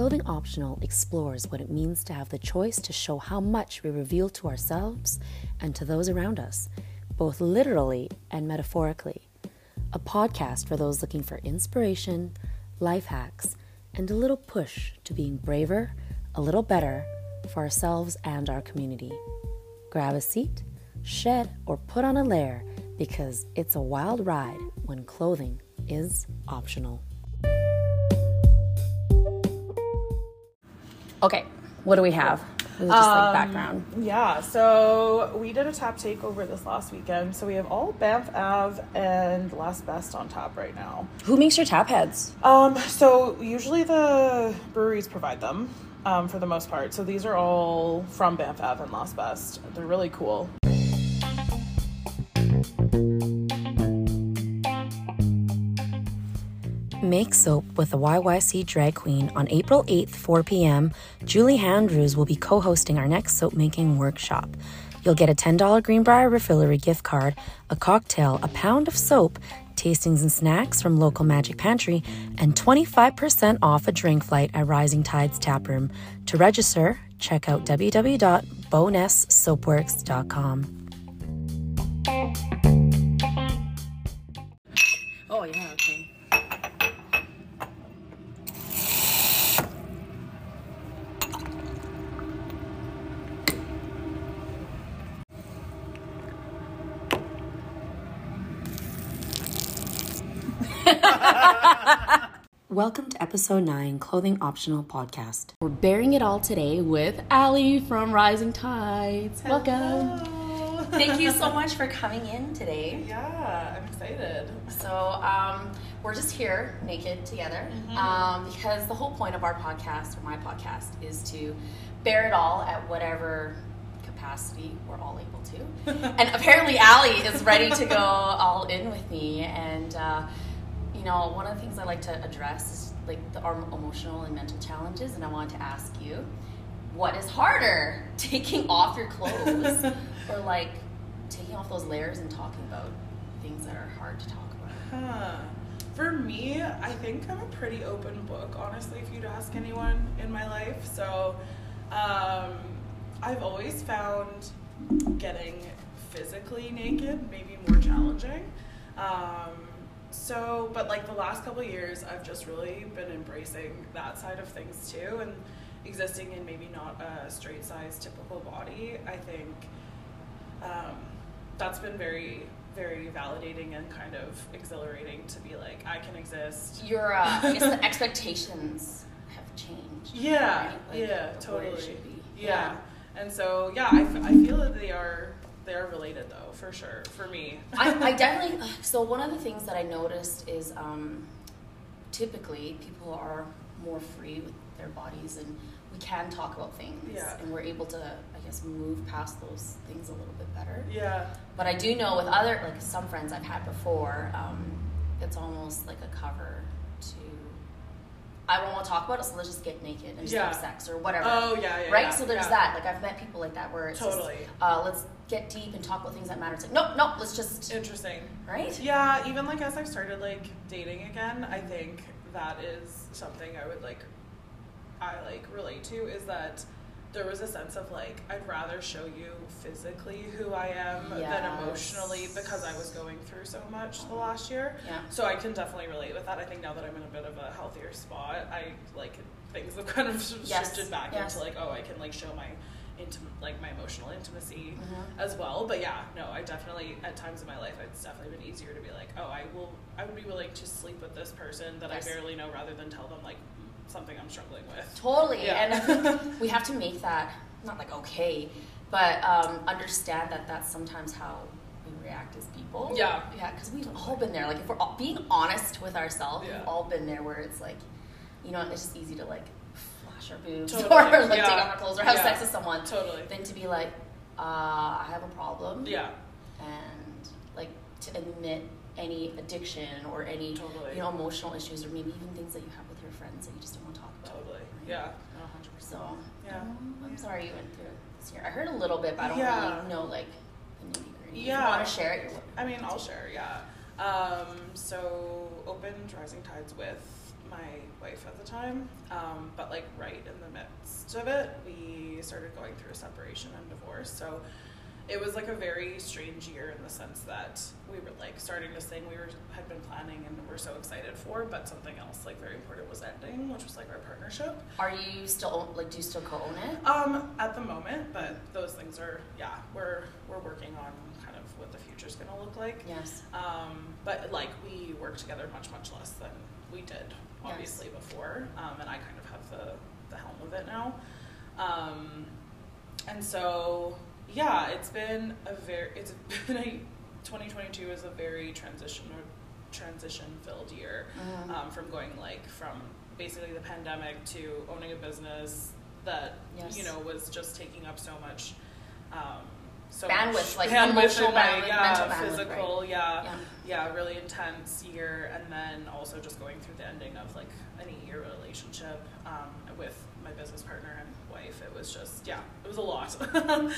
Clothing Optional explores what it means to have the choice to show how much we reveal to ourselves and to those around us, both literally and metaphorically. A podcast for those looking for inspiration, life hacks, and a little push to being braver, a little better for ourselves and our community. Grab a seat, shed, or put on a layer because it's a wild ride when clothing is optional. Okay, what do we have? This is just like Um, background. Yeah, so we did a tap takeover this last weekend. So we have all Banff Ave and Last Best on tap right now. Who makes your tap heads? Um, so usually the breweries provide them um, for the most part. So these are all from Banff Ave and Last Best. They're really cool. Make soap with the YYC Drag Queen on April 8th, 4 p.m. Julie Hamdrews will be co hosting our next soap making workshop. You'll get a $10 Greenbriar Refillery gift card, a cocktail, a pound of soap, tastings and snacks from local Magic Pantry, and 25% off a drink flight at Rising Tides Tap Room. To register, check out www.bownesssoapworks.com. Oh, yeah, okay. Welcome to episode 9 Clothing Optional Podcast. We're bearing it all today with Ali from Rising Tides. Welcome. Thank you so much for coming in today. Yeah, I'm excited. So, um, we're just here naked together um, because the whole point of our podcast, or my podcast, is to bear it all at whatever capacity we're all able to. and apparently, Ali is ready to go all in with me. And, uh, you know, one of the things I like to address is like the, our emotional and mental challenges. And I wanted to ask you, what is harder, taking off your clothes or like taking off those layers and talking about things that are hard to talk about? Huh. For me, I think I'm a pretty open book, honestly, if you'd ask anyone in my life. So, um, I've always found getting physically naked maybe more challenging. Um, so, but like the last couple of years, I've just really been embracing that side of things too, and existing in maybe not a straight size typical body. I think um, that's been very, very validating and kind of exhilarating to be like, I can exist. Your, uh, the expectations have changed. Yeah, right? Like, yeah, of what it totally. be. Yeah. And so, yeah, I, f- I feel that they are they are related though, for sure, for me. I, I definitely. So one of the things that I noticed is, um, typically people are more free with their bodies, and we can talk about things, Yeah. and we're able to, I guess, move past those things a little bit better. yeah, But I do know with other, like some friends I've had before, um, it's almost like a cover. I won't want to talk about it, so let's just get naked and just Yeah. have sex or whatever. Oh, yeah, yeah, Right. yeah, so there's that. Like I've met people like that where it's Totally. just, uh, let's get deep and talk about things that matter. It's like nope, nope. Let's just interesting. right. Yeah, even like as I've started like dating again, I think that is something I would like I like relate to is that there was a sense of like I'd rather show you physically who I am than emotionally because I was going through so much the last year. Yeah. So I can definitely relate with that. I think now that I'm in a bit of a healthier spot, I like things have kind of Yes, shifted back yes. into like oh I can like show my intimate like my emotional intimacy Mhm. as well. But yeah, no, I definitely at times in my life it's definitely been easier to be like, oh, I will, I would be willing to sleep with this person that Yes. I barely know, rather than tell them like something I'm struggling with. Totally. Yeah. And we have to make that not like okay, but um, understand that that's sometimes how we react as people. Yeah. Yeah, because we've all been there. Like if we're all being honest with ourselves, Yeah. we've all been there where it's like, you know, it's just easy to like flash our boobs Totally. or like Yeah. take off our clothes or have sex with someone. Totally. Than to be like, uh, I have a problem. Yeah. And like to admit any addiction or any Totally. you know emotional issues or maybe even things that you have with your friends that you just don't want to talk about. Totally. right? Yeah. So Yeah. um, I'm sorry you went through it this year. I heard a little bit, but I don't Yeah. really know like the nitty gritty. If you Yeah. want to share it, I mean, I'll share. Yeah. Um, so opened Rising Tides with my wife at the time. Um, but like right in the midst of it, we started going through a separation and divorce. So it was like a very strange year in the sense that we were like starting this thing we were had been planning and we were so excited for, but something else like very important was ending, which was like our partnership. Are you still like? Do you still co-own it? Um, at the moment, but those things are yeah, we're we're working on kind of what the future's gonna look like. Yes. Um, but like we work together much much less than we did obviously before, um, and I kind of have the the helm of it now. Um, and so yeah, it's been a very it's been a 2022 is a very transition transition filled year Mhm. um, from going like from basically the pandemic to owning a business that Yes. you know was just taking up so much um, so Bandwidth, much like bandwidth emotional my, bandwidth, yeah, mental bandwidth, physical yeah, Yeah. yeah really intense year and then also just going through the ending of like an eight year relationship um, with my business partner and wife it was just yeah it was a lot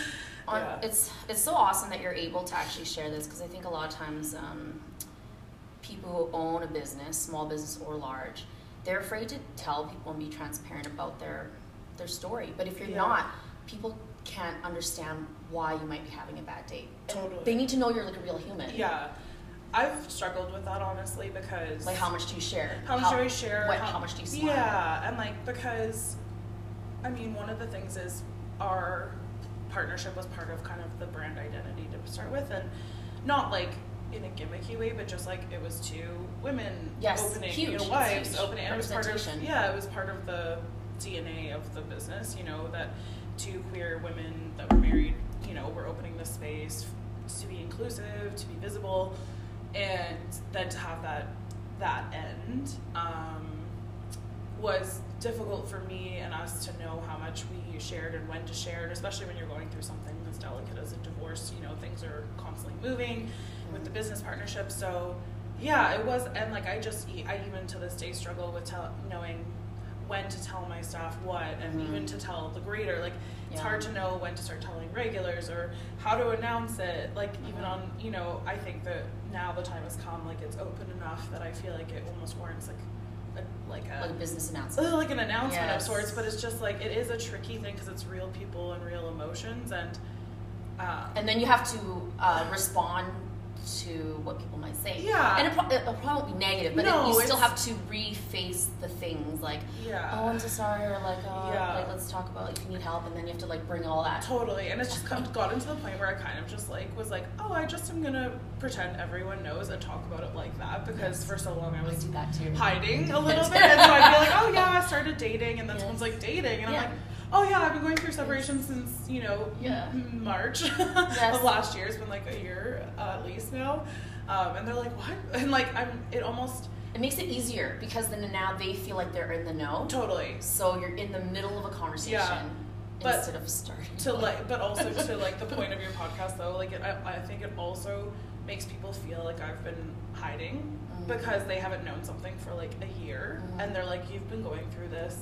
On, yeah. It's it's so awesome that you're able to actually share this because I think a lot of times um, people who own a business, small business or large, they're afraid to tell people and be transparent about their their story. But if you're Yeah. not, people can't understand why you might be having a bad day. Totally. They need to know you're like a real human. yeah I've struggled with that honestly because Like how much do you share? How much do I share? What, how, much do you smile? Yeah, and like because, I mean, one of the things is our partnership was part of kind of the brand identity to start with, and not like in a gimmicky way, but just like it was two women Yes, opening, huge, you know, wives huge. opening. It was part of yeah, it was part of the DNA of the business. You know that two queer women that were married, you know, were opening the space to be inclusive, to be visible, and then to have that that end um, was difficult for me and us to know how much we shared and when to share, it, especially when you're going through something as delicate as a divorce. You know, things are constantly moving with the business partnership. So, yeah, it was, and like I just, I even to this day struggle with tell, knowing when to tell my staff what, and Mhm. even to tell the greater. Like, it's Yeah. hard to know when to start telling regulars or how to announce it. Like, even Mhm. on, you know, I think that now the time has come. Like, it's open enough that I feel like it almost warrants like, like a Like a business announcement. uh, like an announcement Yes. of sorts, but it's just like it is a tricky thing because it's real people and real emotions, and um, And then you have to uh, respond to what people might say. Yeah. And it, pro- it probably be negative, but No, it, you still have to reface the things like, yeah, oh, I'm so sorry, or like, oh, Yeah. like let's talk about if you need help, and then you have to like bring all that. totally. And it's just come gotten to the point where I kind of just like was like, oh, I just am gonna pretend everyone knows and talk about it like that because Yes. for so long I I was do that too. hiding a little bit, and so I'd be like, oh yeah, I started dating, and then Yes. someone's like dating, and Yeah. I'm like. Oh yeah, I've been going through separation since you know Yeah. March Yes. of last year. It's been like a year uh, at least now, um, and they're like, "What?" And like, I'm. It almost It makes it easier because then now they feel like they're in the know. totally So you're in the middle of a conversation Yeah. But instead of starting. to like, but also to like the point of your podcast though. Like, it, I, I think it also makes people feel like I've been hiding Mhm. because they haven't known something for like a year, Mhm. and they're like, "You've been going through this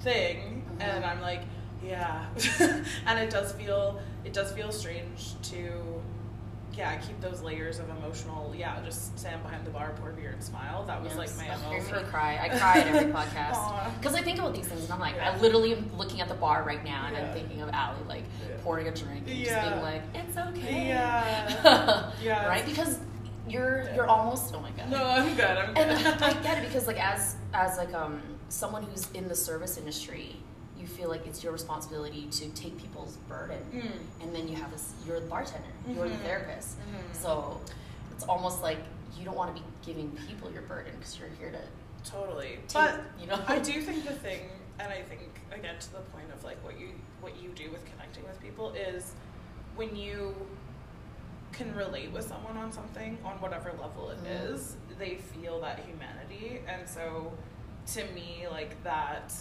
thing," and I'm like, "Yeah," and it does feel it does feel strange to. Yeah, keep those layers of emotional. Yeah, just stand behind the bar, pour beer, and smile. That was like my mo for cry. I cry at every podcast because I think about these things and I'm like, Yeah. I literally am looking at the bar right now and Yeah. I'm thinking of Ali like pouring a drink and just being like, it's okay. Yeah. Yeah. right? Because you're you're almost oh my god. No, I'm good. I'm good. And I get it because like as as like um someone who's in the service industry, you feel like it's your responsibility to take people's burden, Mm. and then you have this. You're the bartender. You're the therapist. Mhm. So it's almost like you don't want to be giving people your burden because you're here to Totally. take. But you know, I do think the thing, and I think again to the point of like what you what you do with connecting with people is when you can relate with someone on something on whatever level it Mhm. is, they feel that humanity, and so to me like that.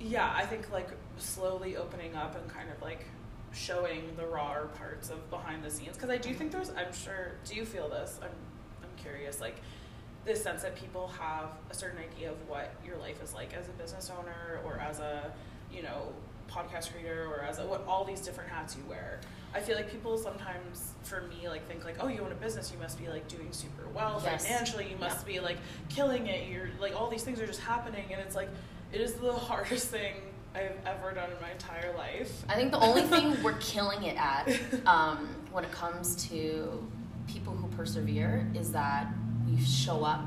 Yeah, I think like slowly opening up and kind of like showing the raw parts of behind the scenes because I do think there's I'm sure do you feel this I'm I'm curious like this sense that people have a certain idea of what your life is like as a business owner or as a you know podcast creator or as a, what all these different hats you wear. I feel like people sometimes, for me, like think like, oh, you own a business, you must be like doing super well Yes. financially, you must be like killing it. You're like all these things are just happening, and it's like it is the hardest thing I've ever done in my entire life. I think the only thing we're killing it at um, when it comes to people who persevere is that we show up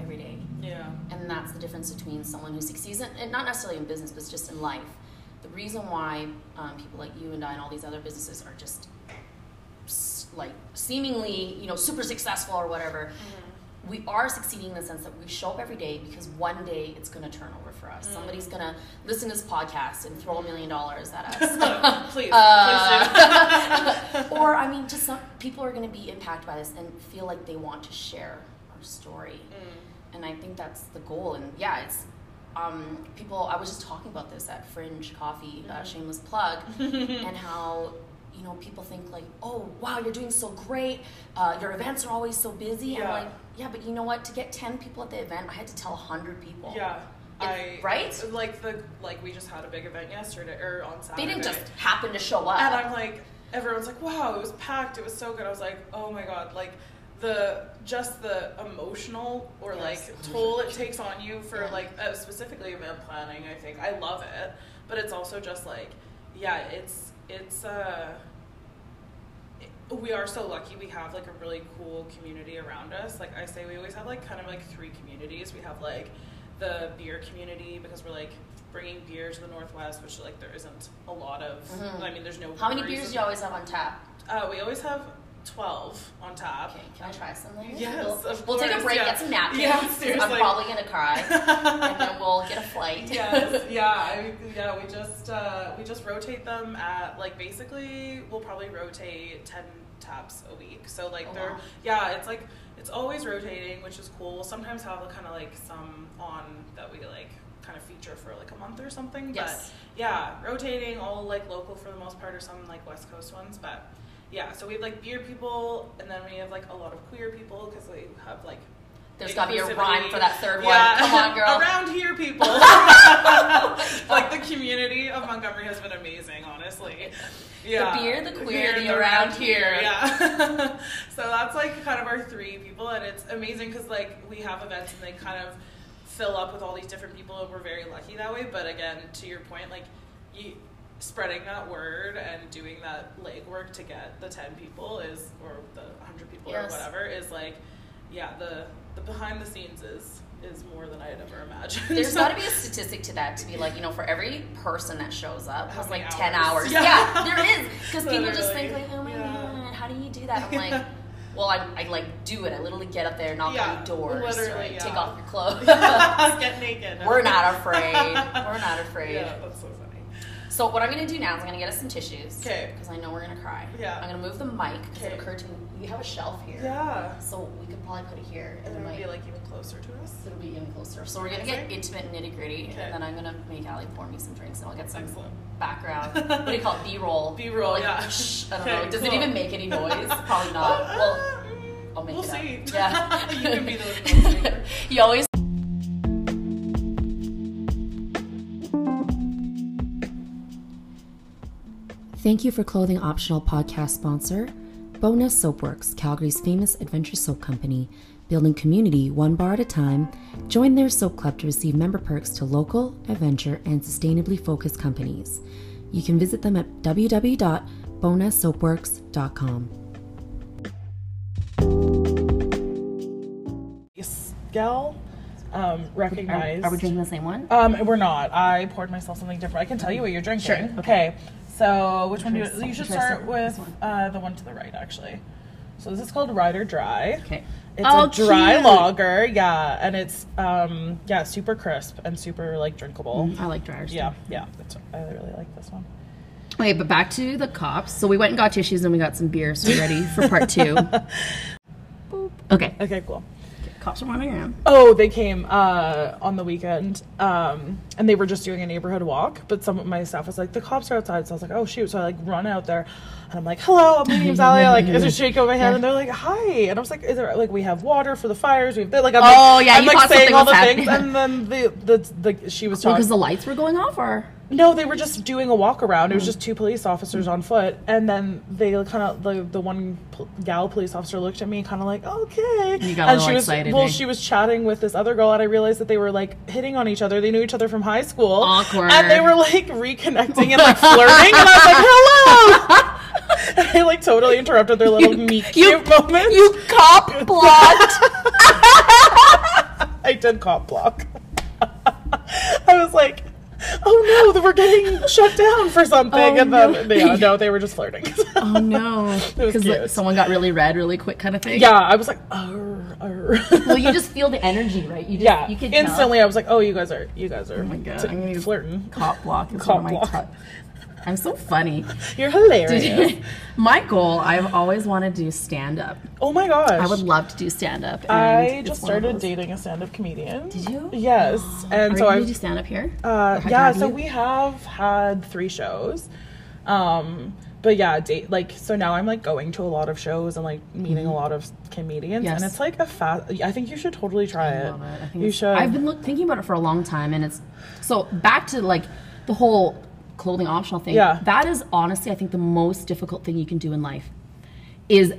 every day. Yeah. And that's the difference between someone who succeeds, in, and not necessarily in business, but just in life. Reason why um, people like you and I and all these other businesses are just like seemingly, you know, super successful or whatever, we are succeeding in the sense that we show up every day because one day it's going to turn over for us. Somebody's going to listen to this podcast and throw a million dollars at us. please, Uh, please or I mean, just some people are going to be impacted by this and feel like they want to share our story, Mm. and I think that's the goal. And yeah, it's um, people. I was just talking about this at Fringe Coffee, uh, Mm-hmm. shameless plug, and how you know people think like, oh wow, you're doing so great. Uh, your events are always so busy. And Yeah. I'm like, yeah, but you know what? To get ten people at the event, I had to tell hundred people. Yeah. I right? like the like we just had a big event yesterday or on Saturday. They didn't just happen to show up. and I'm like everyone's like wow it was packed it was so good I was like oh my god like the just the emotional or Yes. like toll it takes on you for Yeah. like uh, specifically event planning I think I love it but it's also just like yeah it's it's uh we are so lucky we have like a really cool community around us like i say we always have like kind of like three communities we have like the beer community because we're like bringing beer to the northwest which like there isn't a lot of Mhm. i mean there's no How many beers do you always have on tap? uh, we always have 12 on top. Okay, can I try something? Yes, We'll, of we'll take a break, yeah. get some napkins. Yeah, 'cause I'm probably gonna cry, and then we'll get a flight. yes, yeah, I, yeah. We just uh, we just rotate them at like basically we'll probably rotate ten tops a week. So like Oh, they're wow. yeah, it's like it's always rotating, which is cool. We'll sometimes have a kind of like some on that we like kind of feature for like a month or something. Yes. But yeah, rotating all like local for the most part, or some like West Coast ones, but. Yeah, so we have like beer people, and then we have like a lot of queer people because we have like There's got to be a rhyme for that third Yeah. one. Come on, girl. Around here, people. like the community of Montgomery has been amazing, honestly. Yeah. The beer, the queer, Here the and around here. Yeah. so that's like kind of our three people, and it's amazing because like we have events and they kind of fill up with all these different people, and we're very lucky that way. But again, to your point, like you spreading that word and doing that legwork to get the 10 people is or the 100 people Yes. or whatever is like yeah the the behind the scenes is is more than i'd ever imagined There's got to be a statistic to that to be like, you know, for every person that shows up, How has like 10 hours? hours. Yeah. Yeah, there is. Because people just think, like, oh my Yeah. God, how do you do that? I'm like, well, I, I like do it. I literally get up there, knock Yeah, on doors, like, yeah. take off your clothes. get naked We're not afraid. We're not afraid. yeah so what I'm gonna do now is I'm gonna get us some tissues. 'Kay. Because I know we're gonna cry. Yeah. I'm gonna move the mic because it occurred to me we have a shelf here. yeah So we could probably put it here and then might be like even closer to us it'll be even closer. So we're gonna get Amazing. intimate and nitty gritty, Okay. and then I'm gonna make Ali pour me some drinks, and I'll get some Excellent. background. what do you call it? B-roll. B-roll, Like, yeah. Shh, I don't Okay, know. Does it even make any noise? Probably not. Well, mm, I'll make we'll it up. see Yeah. you can be the he always. Thank you for clothing optional podcast sponsor, Bowness Soapworks, Calgary's famous adventure soap company. Building community one bar at a time, join their soap club to receive member perks to local, adventure, and sustainably focused companies. You can visit them at www.bownesssoapworks.com. gal um drinking the same one? Um, we're not. I poured myself something different. I can tell you what you're drinking. Sure. Okay. So which one do you? Should You should start- start should I with uh, the one to the right, actually. So this is called Rider Dry. Okay. It's Oh, a dry cute. lager, yeah, and it's um yeah super crisp and super like drinkable. I like dryers. Yeah, yeah. That's, I really like this one. Okay, but back to the cops. So we went and got tissues and we got some beer, so we're ready for part two. Boop. Okay, Okay, cool. Cops are wandering around. Oh, they came uh, on the weekend, um, and they were just doing a neighborhood walk. But some of my staff was like, "The cops are outside," so I was like, "Oh shoot!" So I like run out there, and I'm like, "Hello, my name's Ali." I like, is a shake of my hand, and they're like, "Hi," and I was like, "Is there like we have water for the fires? We have like I'm Oh, like, yeah, I'm you like saying something all was the things, and then the the, the she was talking. because the lights were going off, or No, they were just doing a walk around. It was just two police officers on foot, and then they kind of the the one gal police officer looked at me, kind of like, okay. You got and she was excited, well, eh? she was chatting with this other girl, and I realized that they were like hitting on each other. They knew each other from high school, Awkward. and they were like reconnecting and like flirting, and I was like, hello. and I like totally interrupted their little meet cute moment. You cop blocked. I did cop block. I was like, oh no, we're getting shut down for something. Oh, and then, no. yeah, uh, no, they were just flirting. oh no, because cute. someone got really red really quick, kind of thing. yeah, I was like, arr, arr. Well, you just feel the energy, right? You just, yeah, you can instantly I was like, oh, you guys are, you guys are Oh my God, t- I'm gonna flirting. Cop block is Cop one of my block. top. I'm so funny. You're hilarious. my goal, I've always wanted to do stand up. oh my gosh. I would love to do stand up. I just started dating a stand-up comedian. Did you? Yes, and Are so you I do stand up here? Uh, yeah, so you? we have had three shows. Um, but yeah, date like so now I'm like going to a lot of shows and like meeting a lot of comedians, Mm-hmm. Yes. and it's like a fast. I think you should totally try it. it. I think You should. I've been look, thinking about it for a long time, and it's so back to like the whole clothing optional thing. Yeah. that is honestly, I think the most difficult thing you can do in life is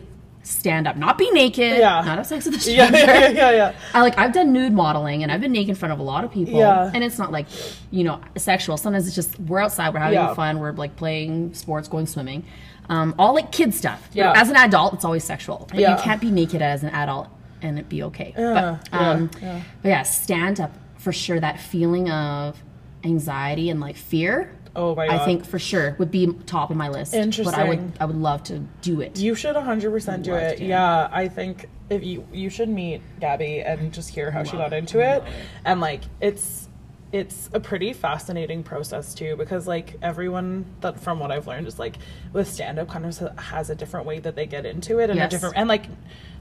stand up, not be naked, Yeah. not have sex with a yeah, stranger. yeah, yeah, yeah. I like I've done nude modeling and I've been naked in front of a lot of people. Yeah. And it's not like, you know, sexual. Sometimes it's just we're outside, we're having Yeah. fun, we're like playing sports, going swimming. Um, all like kid stuff. Yeah. As an adult, it's always sexual. But Yeah. you can't be naked as an adult and it be okay. Yeah, but um yeah, yeah. but yeah, stand up for sure that feeling of anxiety and like fear. Oh my I think for sure would be top of my list. Interesting. But I would I would love to do it. You should 100% do it. to. Yeah, I think if you you should meet Gabby and just hear how she got into it. And like it's it's a pretty fascinating process too because like everyone that from what I've learned is like with stand up kind of has a different way that they get into it and a different and like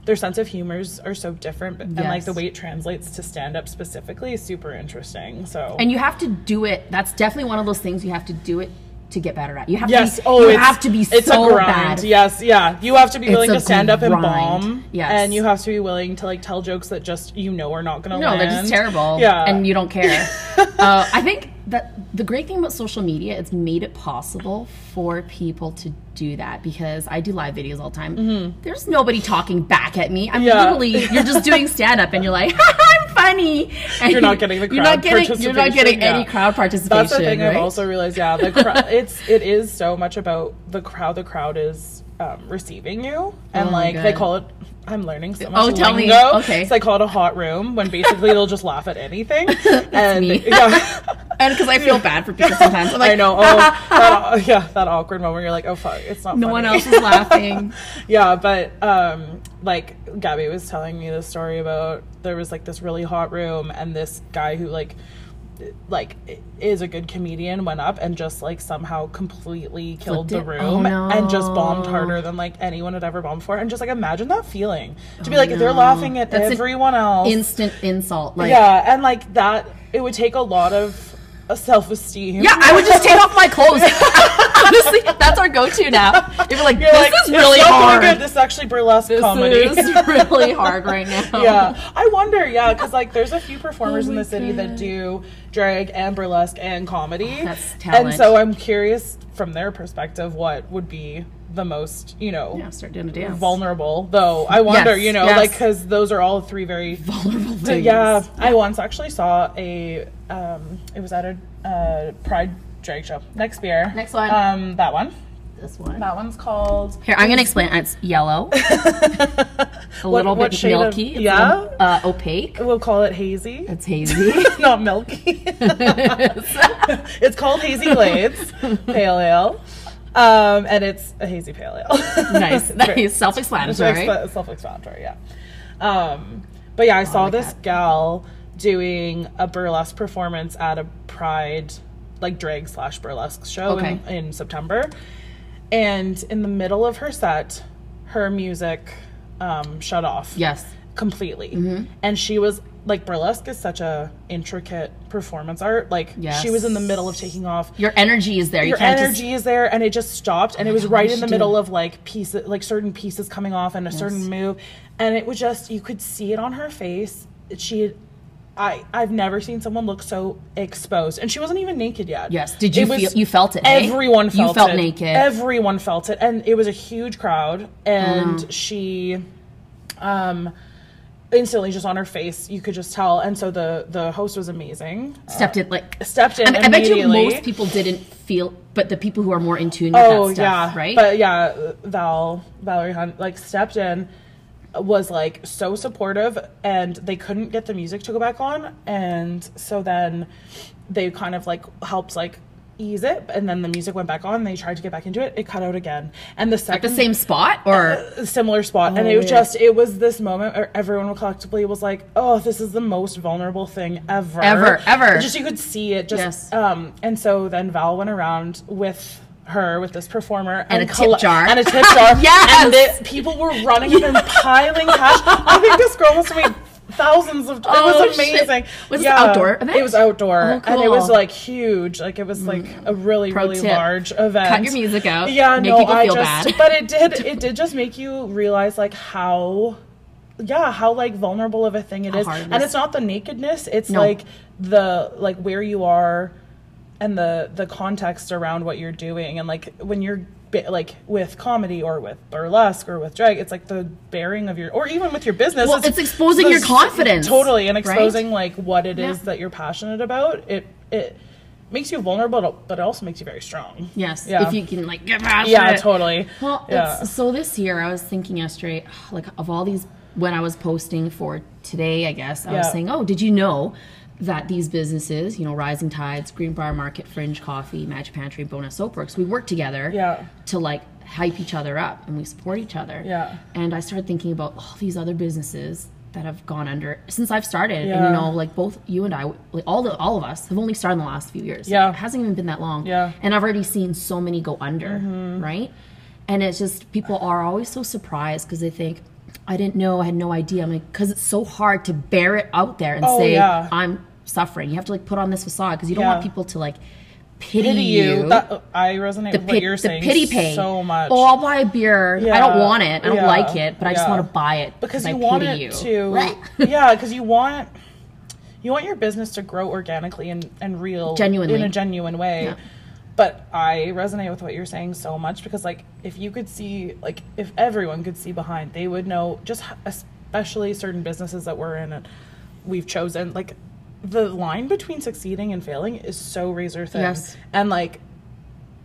their sense of humors are so different but- and like the way it translates to stand up specifically is super interesting. So And you have to do it. That's definitely one of those things you have to do it to get better at. You have Yes. to be, oh, you it's, have to be it's so a grind. bad. Yes. Yeah. You have to be It's willing to stand up and bomb. Yes. And you have to be willing to like tell jokes that just you know are not going to No, land. they're just terrible. Yeah. And you don't care. uh, I think that the great thing about social media, it's made it possible for people to do that because I do live videos all the time. There's nobody talking back at me. I'm Mm-hmm. Yeah. literally you're just doing stand up and you're like, I'm funny. And You're not getting the you're not crowd getting you're not getting participation, any crowd participation. That's the thing right? I've also realized. Yeah, the crowd. it's it is so much about the crowd. The crowd is um, receiving you, and Oh like they call it. I'm learning so much. Oh, tell me. Okay. So I call it a hot room when basically they'll just laugh at anything. and me. yeah. And because I feel bad for people sometimes. I'm like, I know. Oh, that, yeah, that awkward moment. Where you're like, oh fuck, it's not. no funny. one else is laughing. yeah, but um, like Gabby was telling me the story about there was like this really hot room, and this guy who like like is a good comedian went up and just like somehow completely killed Flipped the? Oh, room and just bombed harder than like anyone had ever bombed before and just like imagine that feeling to be like they're laughing at Oh, That's everyone else Instant insult. Like, yeah and like that it would take a lot of uh, self-esteem Yeah, I would just take off my clothes. Honestly, that's our go-to now. If you're like, You're this like, is "It's really really hard. good. This is actually burlesque This comedy. is really hard right now. yeah, I wonder. Yeah, because like there's a few performers Oh in the city that do drag and burlesque and comedy. That's And so I'm curious from their perspective what would be the most, you know, Yeah, start doing a dance. vulnerable. Though I wonder, Yes, you know, yes. like because those are all three very Vulnerable things. yeah, I once actually saw a. Um, it was at a uh, Pride drag show. Next beer. Next one. Um, that one. This one. That one's called. Here, I'm gonna explain. It's yellow, a little what bit shade of- milky. It's yeah? little, uh, opaque. We'll call it hazy. It's hazy. Not milky. it's called Hazy glades Pale Ale. Um, and it's a hazy pale ale. nice. It's very- Nice. Self-explanatory. Self- self-explanatory, yeah. Um, but yeah, I saw this that. gal doing a burlesque performance at a Pride, like drag slash burlesque show Okay. in, in September, and in the middle of her set, her music um, shut off Yes. completely, Mm-hmm. and she was like burlesque is such a intricate performance art. Like she was in the middle of taking off Your energy is there. You your energy just. is there and it just stopped and it was God, right in the middle do? of like pieces like certain pieces coming off and a certain move and it was just you could see it on her face she had I I've never seen someone look so exposed, and she wasn't even naked yet. Yes. Did you It was- feel you felt it? eh? Everyone felt you felt it. naked. Everyone felt it, and it was a huge crowd. And Mm. she, um, instantly just on her face, you could just tell. And so the the host was amazing. stepped in uh, like Stepped in I, I bet you most people didn't feel, but the people who are more in tune with Oh that stuff, yeah, right? But yeah, Val Valerie Hunt like stepped in, was like so supportive, and they couldn't get the music to go back on, and so then they kind of like helped like ease it, and then the music went back on. They tried to get back into it, it cut out again, and the second At the same spot, or a similar spot and Oh, it was yeah. just it was this moment where everyone collectively was like oh this is the most vulnerable thing ever Ever, ever. just you could see it just Yes. um and so then val went around with her with this performer And a tip jar. and a tip jar Yes. and it, people were running up and piling cash i think this girl must have made thousands of it Oh, was shit. amazing Was it outdoor event? it was outdoor Oh, and it was like huge like it was mm. like a really Pro really tip. large event Cut your music out. yeah Make no people i feel just bad. but it did it did just make you realize like how yeah how like vulnerable of a thing it How is hard it and it's not the nakedness it's No. like the like where you are and the the context around what you're doing and like when you're like with comedy or with burlesque or with drag it's like the bearing of your or even with your business Well, it's exposing your confidence, totally and right? exposing like what it is Yeah. that you're passionate about it it makes you vulnerable but it also makes you very strong yes, yeah if you can like get past yeah it. totally Well, Yeah. it's, so this year I was thinking yesterday, like of all these, when I was posting for today, I guess I was saying, oh, did you know that these businesses, you know, Rising Tides, Greenbriar Market, Fringe Coffee, Magic Pantry, Bowness Soapworks, we work together Yeah. to like hype each other up and we support each other. Yeah. And I started thinking about all these other businesses that have gone under since I've started. And Yeah. you know, like both you and I, like all the all of us have only started in the last few years. Yeah. It hasn't even been that long. Yeah. Mm-hmm. And I've already seen so many go under, right? And it's just people are always so surprised because they think, I didn't know, I had no idea. I'm like, because it's so hard to bear it out there and Oh, say, yeah. I'm suffering. You have to like put on this facade because you don't Yeah. want people to like pity, pity you. you. That, I resonate the, with pit, what you're the saying pity pain. so much. Oh, I'll buy a beer. I don't want it. I don't Yeah. like it, but I just want to buy it because I you want pity it you. to yeah because you want you want your business to grow organically and, and real Genuinely. in a genuine way Yeah. but i resonate with what you're saying so much because like if you could see like if everyone could see behind they would know just especially certain businesses that we're in and we've chosen like the line between succeeding and failing is so razor thin Yes. and like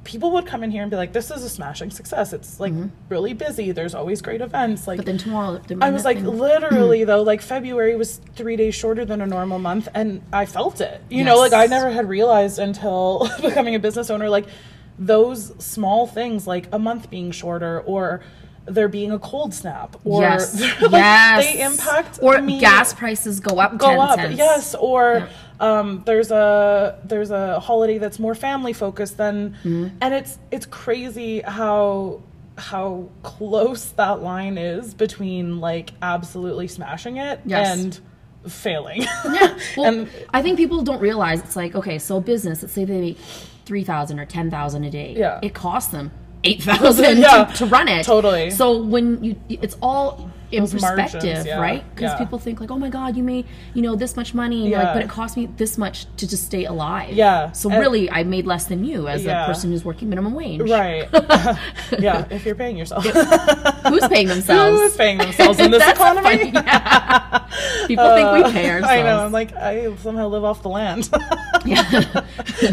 people would come in here and be like this is a smashing success it's like really busy there's always great events like Mm-hmm. But then tomorrow, there I was like, be- literally though, like February was three days shorter than a normal month, and I felt it. You know, like I never had realized until becoming a business owner, like those small things, like a month being shorter, or there being a cold snap, or yes, like, yes, they impact or me gas prices go up. go 10 up cents. yes or um, there's a there's a holiday that's more family focused than Mm-hmm. and it's it's crazy how how close that line is between like absolutely smashing it Yes. and failing Yeah. Well, and I think people don't realize it's like okay, so business. Let's say they make three thousand or ten thousand a day. Yeah. It costs them eight thousand Yeah, to, to run it. totally. So when you, it's all in Those margins, perspective, yeah, right? Because yeah. people think like, oh my god, you made you know this much money, and you're like, but it cost me this much to just stay alive. Yeah. So And- really, I made less than you as Yeah. a person who's working minimum wage. right yeah if you're paying yourself Who's paying themselves? who's paying themselves in this economy funny- yeah. People think we pay ourselves. I know. I'm like, I somehow live off the land. Yeah.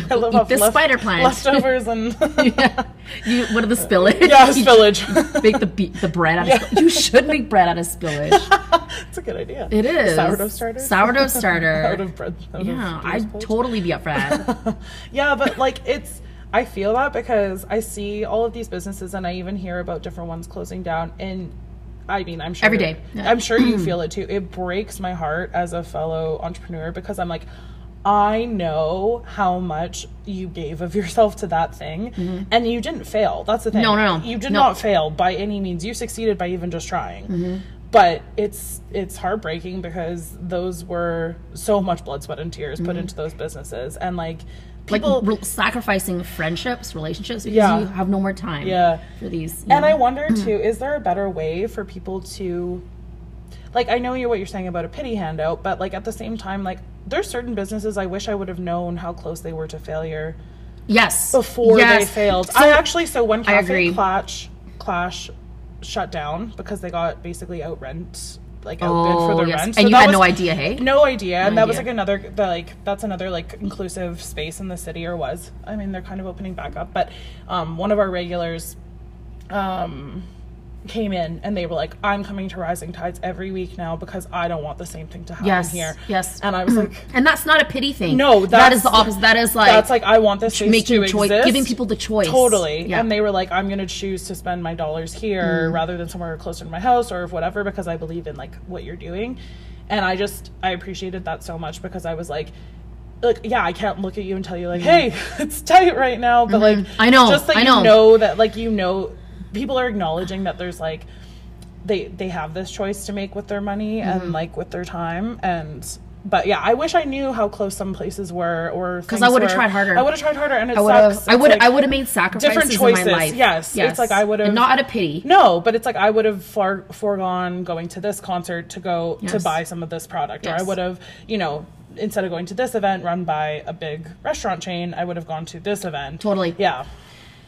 I live Eat off this left- spider plant. leftovers and yeah. You, what are the spillage? yeah, spillage. make the be- the bread out of. You should make bread out of spillage. It's a good idea. It is. Sourdough starter. Sourdough out starter. of bread. out yeah, beer I'd totally be up for that. Yeah, but like it's I feel that because I see all of these businesses and I even hear about different ones closing down and I mean, I'm sure Every day. Yeah. I'm sure you feel it too. It breaks my heart as a fellow entrepreneur because I'm like I know how much you gave of yourself to that thing and you didn't fail. That's the thing. Mm-hmm. No, no, no. You did No. not fail by any means. You succeeded by even just trying. Mm-hmm. But it's it's heartbreaking because those were so much blood, sweat, and tears put into those businesses, and like Mm-hmm. like people. re- sacrificing friendships, relationships because Yeah. you have no more time. Yeah. For these. and I wonder too, is there a better way for people to, like I know you what you're saying about a pity handout, but like at the same time, like there's certain businesses I wish I would have known how close they were to failure Yes. before Yes. they failed. So- I actually so when I Cafe. Clash Clash shut down because they got basically out rent like outbid Oh, for the yes. rent. And So you that had no idea, hey? No idea. and that was like another the, like that's another like inclusive space in the city or was. I mean they're kind of opening back up. But um one of our regulars um came in and they were like, I'm coming to Rising Tides every week now because I don't want the same thing to happen Yes. here. Yes. And I was like And that's not a pity thing. No, that that's- the opposite. That is like that's like I want this space making choice, giving people the choice. Totally. Yeah. And they were like, I'm going to choose to spend my dollars here Mm. rather than somewhere closer to my house or whatever because I believe in like what you're doing. And I just, I appreciated that so much because I was like, like yeah, I can't look at you and tell you like, hey, it's tight right now, but like, Mm-hmm. I know, just that I you know. know that like you know, people are acknowledging that there's like, they they have this choice to make with their money Mm-hmm. and like with their time and. But yeah, I wish I knew how close some places were, or because I would've tried harder. I would have tried harder, and it I would have. sucks. I would. like- I would have made sacrifices different choices, in my life. yes. It's like I would've- not out of pity. No, but it's like I would have far foregone going to this concert to go to buy some of this product, or I would have, you know, instead of going to this event run by a big restaurant chain, I would have gone to this event. Totally. Yeah.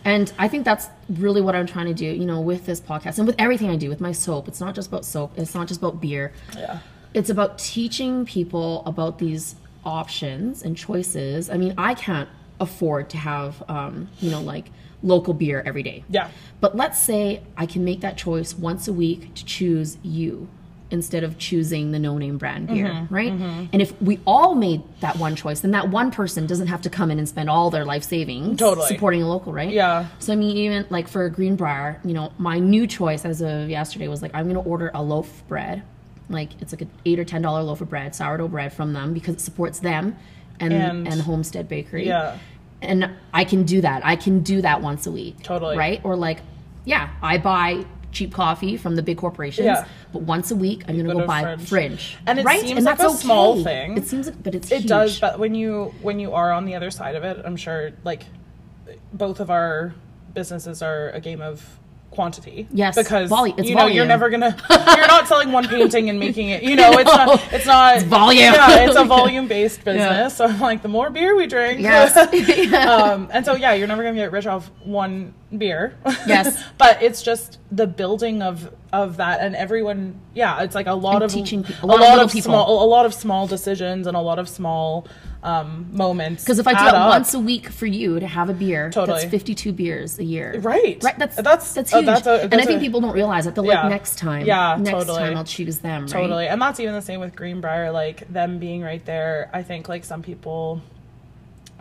And I think that's really what I'm trying to do, you know, with this podcast and with everything I do, with my soap. It's not just about soap, it's not just about beer. Yeah. It's about teaching people about these options and choices. I mean, I can't afford to have, um, you know, like local beer every day. Yeah. But let's say I can make that choice once a week to choose you instead of choosing the no name brand beer, Mm-hmm, right? And if we all made that one choice, then that one person doesn't have to come in and spend all their life savings Totally. supporting a local, right? Yeah. So I mean, even like for Greenbriar, you know, my new choice as of yesterday was like I'm gonna order a loaf of bread, like it's like an eight or ten dollar loaf of bread, sourdough bread from them because it supports them and And- and, Homestead Bakery. Yeah. And I can do that. I can do that once a week. Totally. Right? Or like, yeah, I buy cheap coffee from the big corporations, Yeah. but once a week I'm gonna go go, buy Fringe. Fringe. And it right? seems and like that's a small thing. It seems like, but it's It huge. does, but when you when you are on the other side of it, I'm sure like both of our businesses are a game of quantity. Yes, because it's you know you're never gonna you're not selling one painting and making it. You know, it's not it's not It's volume. Yeah, it's a volume based business. So I'm like, the more beer we drink, Yes. um, and so yeah, you're never gonna get rich off one beer. Yes. but it's just the building of of that, and everyone. Yeah, it's like a lot And of teaching pe- a a lot lot, of of people. small, a lot of small decisions, and a lot of small um, moments. Because if I do that up. once a week for you to have a beer, Totally. that's 52 beers a year. Right. Right. That's That's- that's uh, huge. that's a- and I think a- people don't realize that. They're Yeah. like, next time. Yeah, Next totally. time I'll choose them. Right? Totally. And that's even the same with Greenbriar, like them being right there. I think like some people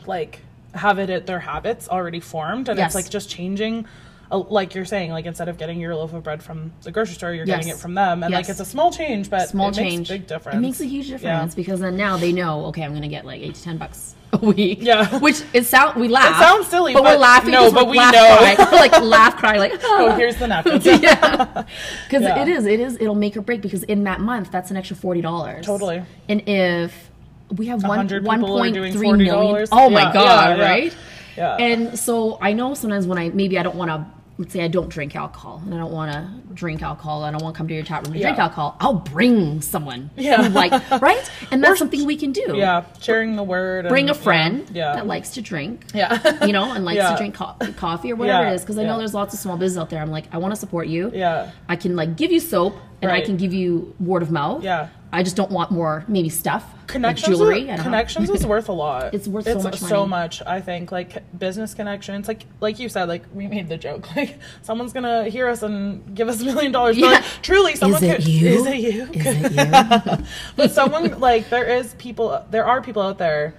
like have it at their habits already formed and Yes. it's like just changing uh, like you're saying, like instead of getting your loaf of bread from the grocery store, you're getting it from them. And like it's a small change, but Small it change. makes a big difference. It makes a huge difference because then now they know, okay, I'm going to get like eight to 10 bucks a week. Yeah. Which it sound we laugh. sounds silly, but, but we're laughing. no, but we laugh know. Cry. Like laugh, cry, like Oh, here's the napkins. yeah. Because Yeah. it is, it is, it'll make or break because in that month, that's an extra forty dollars. Totally. And if we have one 100 one point three million, $40. oh my god, yeah, yeah. right? Yeah. And so I know sometimes when I maybe I don't want to. Let's say I don't drink alcohol and I don't want to drink alcohol. I don't want to come to your chat room to drink alcohol. I'll bring someone. Yeah. Like right, and that's something we can do. yeah, sharing the word. Bring a friend Yeah. that likes to drink Yeah. you know, and likes Yeah. to drink co- coffee or whatever Yeah, it is. Because I know there's lots of small business out there. I'm like, I want to support you. Yeah. I can like give you soap and I can give you word of mouth. Yeah. I just don't want more maybe stuff, like connections jewelry. I is, connections is worth a lot It's worth so much so money. much i think like business connections like like you said like we made the joke like someone's gonna hear us and give us a million dollars but Yeah. like truly someone it could, you? is it you Is it you? but someone like there is people there are people out there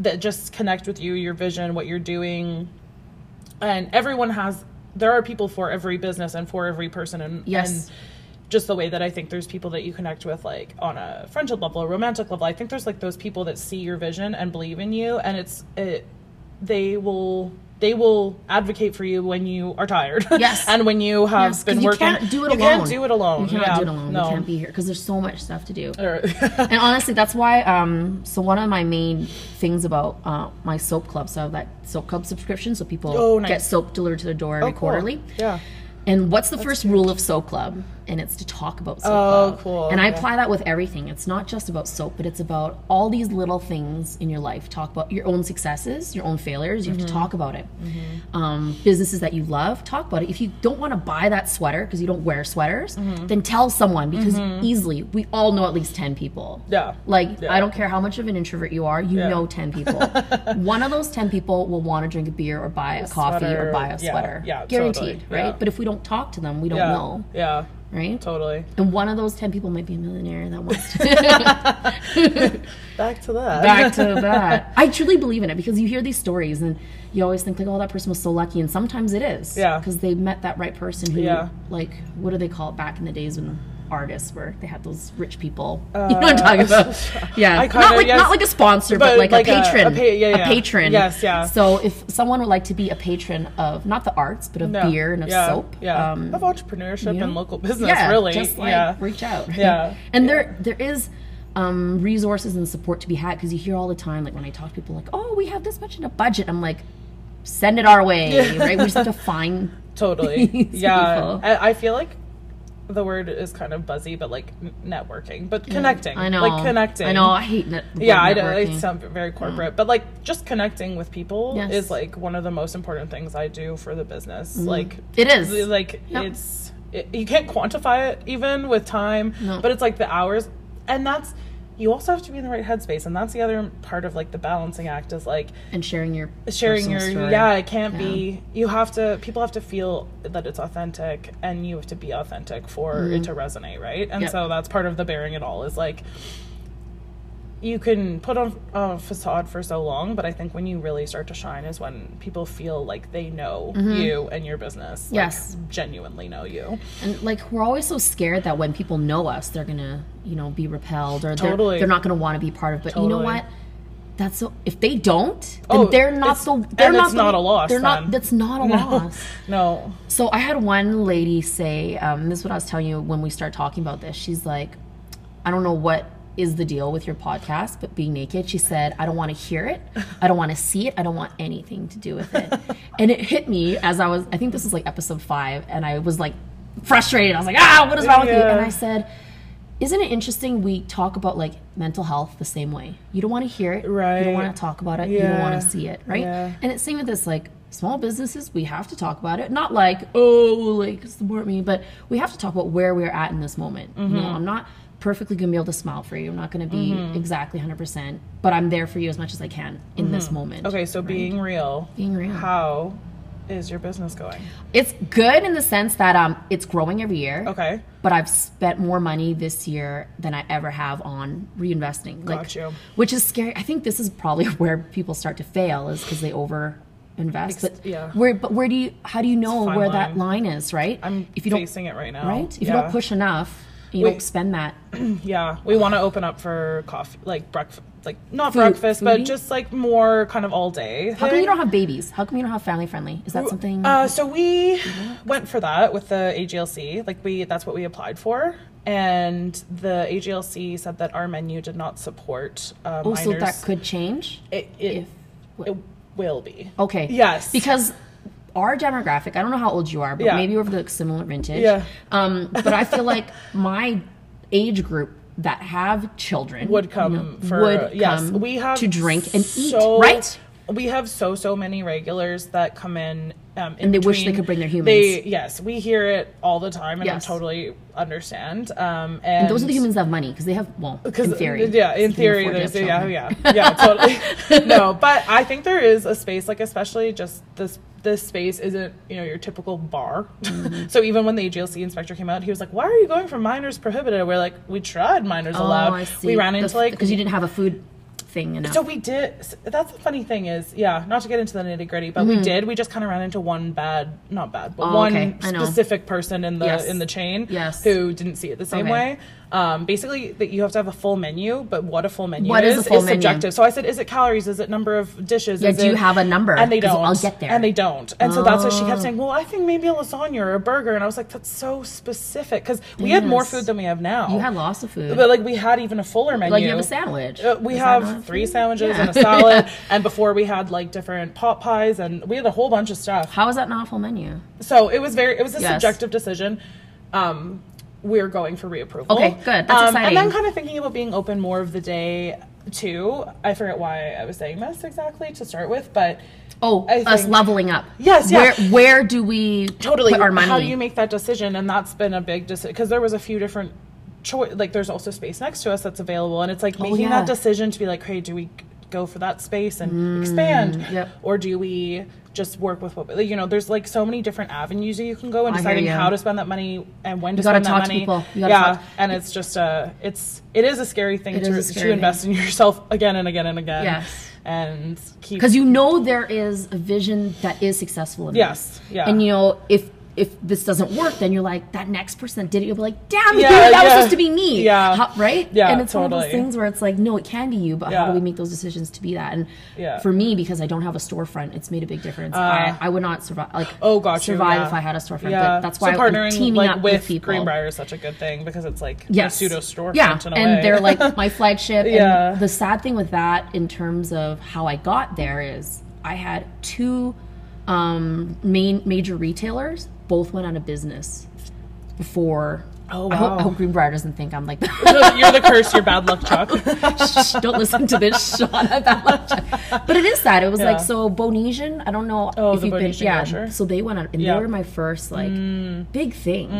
that just connect with you your vision what you're doing and everyone has there are people for every business and for every person and Yes. and just the way that I think there's people that you connect with like on a friendship level, a romantic level. I think there's like those people that see your vision and believe in you and it's it they will they will advocate for you when you are tired. Yes. and when you have Yes, been you working. can't do it you alone. can't do it alone. You cannot yeah. do it alone. No. You can't be here because there's so much stuff to do. And honestly, that's why. Um, so one of my main things about uh, my soap club, so I have that soap club subscription, so people Oh, nice. get soap delivered to their door every Oh, cool. quarterly. Yeah. And what's the first rule of soap club? And it's to talk about soap. Oh, Love. cool. And I Yeah. apply that with everything. It's not just about soap, but it's about all these little things in your life. Talk about your own successes, your own failures. You have Mm-hmm. to talk about it. Um, businesses that you love, talk about it. If you don't want to buy that sweater because you don't wear sweaters, Mm-hmm. then tell someone because easily we all know at least ten people. Yeah. Like Yeah. I don't care how much of an introvert you are, you Yeah. know ten people. One of those ten people will want to drink a beer or buy a, coffee sweater, or buy a sweater. yeah, Guaranteed, totally, right? But if we don't talk to them, we don't Yeah. know, Yeah. Right? Totally. And one of those 10 people might be a millionaire that wants to. Back to that. Back to that. I truly believe in it because you hear these stories and you always think, like, oh, that person was so lucky. And sometimes it is. Yeah. Because they met that right person who, Yeah. like, what do they call it back in the days when artists where they had those rich people. you know what I'm talking about? Yeah. Not, kinda- like, yes. not like a sponsor, but, But like, like a a- patron. a pa- yeah, yeah. patron. Yes, yeah. So if someone would like to be a patron of, not the arts, but of No. beer and of yeah. soap. Yeah. um, of entrepreneurship you know? and local business, yeah, really. Just like yeah. reach out. Yeah. and there there is um, resources and support to be had because you hear all the time, like when I talk to people, like, "Oh, we have this much in a budget." I'm like, "Send it our way, right? We just have to find." Totally. yeah. people. I feel like the word is kind of buzzy, but like networking, but connecting. I know. Like connecting. I know. I hate net. Yeah, I word know it networking. sounds very corporate, but like just connecting with people Yes. is like one of the most important things I do for the business. Mm-hmm. Like It is. like Yep. it's it, you can't quantify it even with time, No. but it's like the hours, and that's you also have to be in the right headspace, and that's the other part of like the balancing act is like and sharing your sharing your story. yeah it can't Yeah. be you have to people have to feel that it's authentic and you have to be authentic for it to resonate right and Mm-hmm. Yep. so that's part of the bearing it all is like you can put on a facade for so long but i think when you really start to shine is when people feel like they know you and your business like, Mm-hmm. Yes. genuinely know you And like we're always so scared that when people know us, they're gonna, you know, be repelled or Totally. they're, they're not gonna want to be part of. But you know what? That's so. If they don't, then Oh, they're not so. They're and not it's the- not a loss They're not. That's not a loss. no So I had one lady say, um, this is what I was telling you when we start talking about this. She's like, I don't know what is the deal with your podcast, but being naked, she said, I don't want to hear it. I don't want to see it. I don't want anything to do with it. and it hit me as I was, I think this is like episode five, and I was like frustrated. I was like, ah, what is wrong with you? And I said, isn't it interesting we talk about like mental health the same way? You don't want to hear it. Right. You don't want to talk about it. You don't want to see it, right? Yeah. And it's same with this, like small businesses, we have to talk about it. Not like, oh, like support me, but we have to talk about where we're at in this moment. You know, Mm-hmm. I'm not perfectly gonna be able to smile for you. I'm not gonna be exactly 100%, but I'm there for you as much as I can in this moment. Mm-hmm. okay so being real Being real. how is your business going It's good in the sense that um, it's growing every year. okay But I've spent more money this year than I ever have on reinvesting. Like, Got you. Which is scary. I think this is probably where people start to fail is because they over invest. Ex- But yeah. where but where do you how do you know where that line. line is, right? i'm if you don't facing it right now right? If you don't push enough, you Wait. don't spend that. Yeah, we want to open up for coffee, like breakfast, like not Food- breakfast, but just like more kind of all day. How come you don't have babies? How come you don't have family friendly? Is that something Uh, so we went for that with the AGLC. Like we, that's what we applied for, and the AGLC said that our menu did not support uh, oh, so that could change? it, it, if it will be. Okay. Yes. Because our demographic, I don't know how old you are, but Yeah. maybe we're of the similar vintage. Yeah. Um, but I feel like my age group that have children would come you know, for would yes. come we have to drink and eat, right? We have so so many regulars that come in, um, in And they wish they could bring their humans. They yes, we hear it all the time, and Yes. I totally understand. Um, and, And those are the humans that have money because they have well, in theory. yeah, in theory, afford to have there's yeah, yeah, yeah, totally. no, but I think there is a space, like especially just this this space isn't you know your typical bar. Mm-hmm. so even when the AGLC inspector came out, he was like, "Why are you going for minors prohibited?" We're like, "We tried minors Oh, allowed. We ran into like because you didn't have a food thing enough. so we did. That's the funny thing is, yeah, not to get into the nitty gritty, but we did. We just kind of ran into one bad, not bad, but Mm-hmm. Oh, one okay. Specific person in the Yes. in the chain Yes. who didn't see it the same Okay. way. Um, basically, that you have to have a full menu, but what a full menu What is is a full menu? subjective. So I said, is it calories? Is it number of dishes? Yeah, is do you have a number? And they don't. I'll get there. And they don't. And so that's what she Oh. kept saying. Well, I think maybe a lasagna or a burger. And I was like, that's so specific because we had more food than we have now. you had lots of food. but like we had even a fuller menu. like you have a sandwich. Uh, we Is have three food? sandwiches Yeah. and a salad, and before we had like different pot pies, and we had a whole bunch of stuff. How is that not a full menu? So it was very, it was a Yes. subjective decision. Um, we're going for reapproval. Okay, good. That's um, And exciting. then kind of thinking about being open more of the day too. I forget why I was saying this exactly to start with, but Oh, I us leveling up. Yes, yeah. Where where do we totally put our money? how do you make that decision and that's been a big decision because there was a few different choice like there's also space next to us that's available and it's like making Oh, yeah. that decision to be like hey do we go for that space and expand Mm, yep. or do we just work with what you know there's like so many different avenues that you can go and deciding how to spend that money and when to spend that talk to money people. You yeah talk- and it's just a it's it is a scary thing It to, scary to invest in yourself again and again and again Yes. and keep because you know there is a vision that is successful Yes, yeah. And you know if if this doesn't work, then you're like that next person that did it. You'll be like, damn, Yeah, that was supposed to be me. Yeah. How- right. Yeah, And it's one of those things where it's like, no, it can be you, but how do we make those decisions to be that? And Yeah. for me, because I don't have a storefront, it's made a big difference. I, I would not survive. Like, Uh, Oh, got you. survive yeah. if I had a storefront. Yeah. But that's why so I'm partnering teaming like up with, with people. Greenbriar is such a good thing because it's like yes. a pseudo storefront Yeah, in a and they're like my flagship. Yeah. And the sad thing with that, in terms of how I got there, is I had two um, main major retailers both went out of business before. Oh, I hope, wow. I hope Greenbriar doesn't think I'm like that. you're the curse, you're bad luck, Chuck. Shh, don't listen to this, Shauna. Bad luck. But it is that. It was Yeah. like so Bownesian. I don't know Oh, if you've been. Bownesian Yeah. grocer. So they went out, and Yeah. Mm. they were my first like big thing.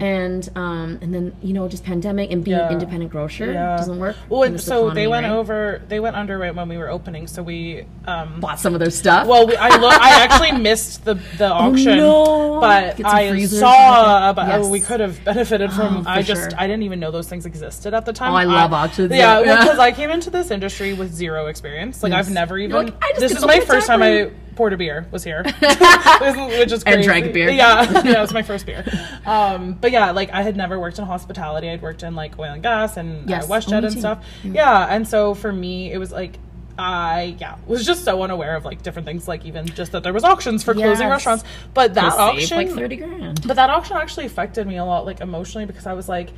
And um, and then you know just pandemic and being Yeah. independent grocer doesn't work. Well, and so they went right? over, they went under right when we were opening. So we, um, bought some of their stuff. well, we, I lo- I actually missed the the auction, Oh, no. but I saw. and But everything. oh, we could have benefited from. Oh, I just sure. I didn't even know those things existed at the time. Oh, I love auctions, Yeah, yeah. because I came into this industry with zero experience. Like Yes. I've never even. like, this is my first time I poured a beer. Was here, which is crazy. And drank beer. Yeah, yeah, it was my first beer. Um, but yeah, like I had never worked in hospitality. I'd worked in like oil and gas and Yes. uh, WestJet and stuff. Yeah, and so for me, it was like. I yeah was just so unaware of like different things like even just that there was auctions for closing Yes. restaurants but that Save, auction like thirty grand. but that auction actually affected me a lot like emotionally because I was like